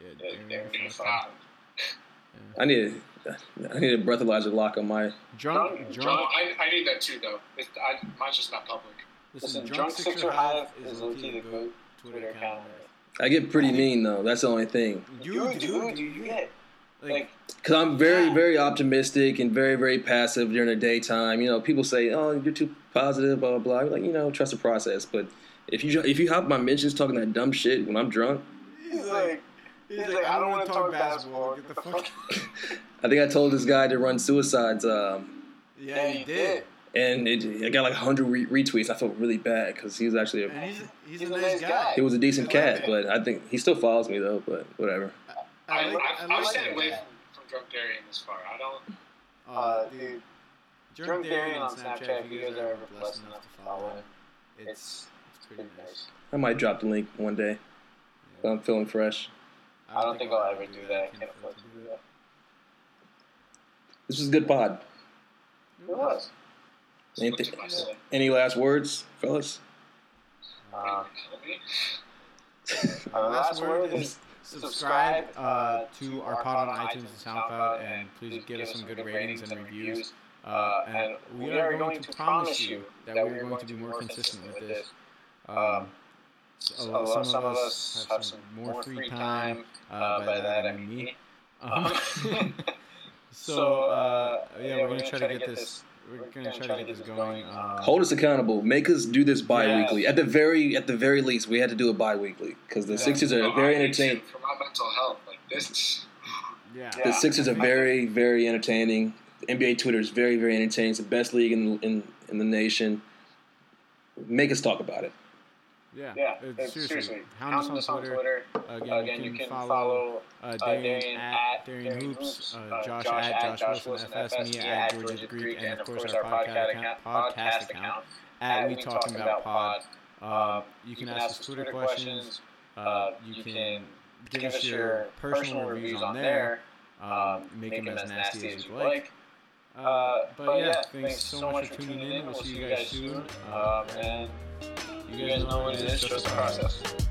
Yeah, Yeah, Darren, Darren, fuck. Stop. I need I need a breathalyzer lock on my. Drunk, Drunk, drunk. I, I need that too, though. It, I, mine's just not public. Listen, Listen, drunk Sixer Hive is low-key the goat Twitter Twitter account. account. I get pretty mean though. That's the only thing. You, dude, you get like, like Because I'm very, very optimistic and very, very passive during the daytime. You know, people say, "Oh, you're too positive," blah blah blah. Like, you know, trust the process. But if you if you hop my mentions talking that dumb shit when I'm drunk, he's like he's like I don't want to talk basketball. Get the fuck. (laughs) I think I told this guy to run suicides, um, yeah, he did. and it, I got like 100 re- retweets. I felt really bad because he was actually a. He's, he's, He's a nice guy. he was a decent like cat, it. but I think he still follows me though. But whatever. I, I like, I, I I've like stayed away from, from Drunk Darien this far. I don't. Uh, dude, dude, Drunk Drunk Darien Darien on on Snapchat, Snapchat, if you guys are ever blessed enough to follow him, it's, it's it's pretty nice. I might drop the link one day. When I'm feeling fresh. I don't think I'll ever do that. I can't afford to do that. This was a good pod. It was. Anything, Look at myself. any last words, fellas? Uh, Kill (laughs) our last word is subscribe uh, to our pod on iTunes and SoundCloud, and please give us some good ratings and reviews. Uh, and we are going to promise you that we are going to be more consistent with this. Um, so, So, some of us have some more free time. Uh, by that I mean me. Um, (laughs) (laughs) so uh, yeah, we're gonna try to get this. We're gonna try to get this going. Um, Hold us accountable. Make us do this bi-weekly. At the very, at the very least, we had to do it bi-weekly because the Yeah. Sixers are No, very I need to entertaining. For my mental health, like this. (sighs) yeah. The Yeah. Sixers are very, very entertaining. NBA Twitter is very, very entertaining. It's the best league in in, in the nation. Make us talk about it. Yeah, Yeah, uh, it's- seriously. seriously. Hound us on Twitter. Again, Again, you can follow uh, Darien at Darien Hoops, uh, Josh at Josh Wilson FS, me at Georgia Greek, and of course our podcast account, podcast account at We Talking About Pod. Uh, you can ask us Twitter questions. Uh, you can give us your personal reviews on there. Um, make them as nasty as you like. Uh, but yeah, thanks so much for tuning in. We'll see you guys soon. Um, and you guys know what it is. Trust the process.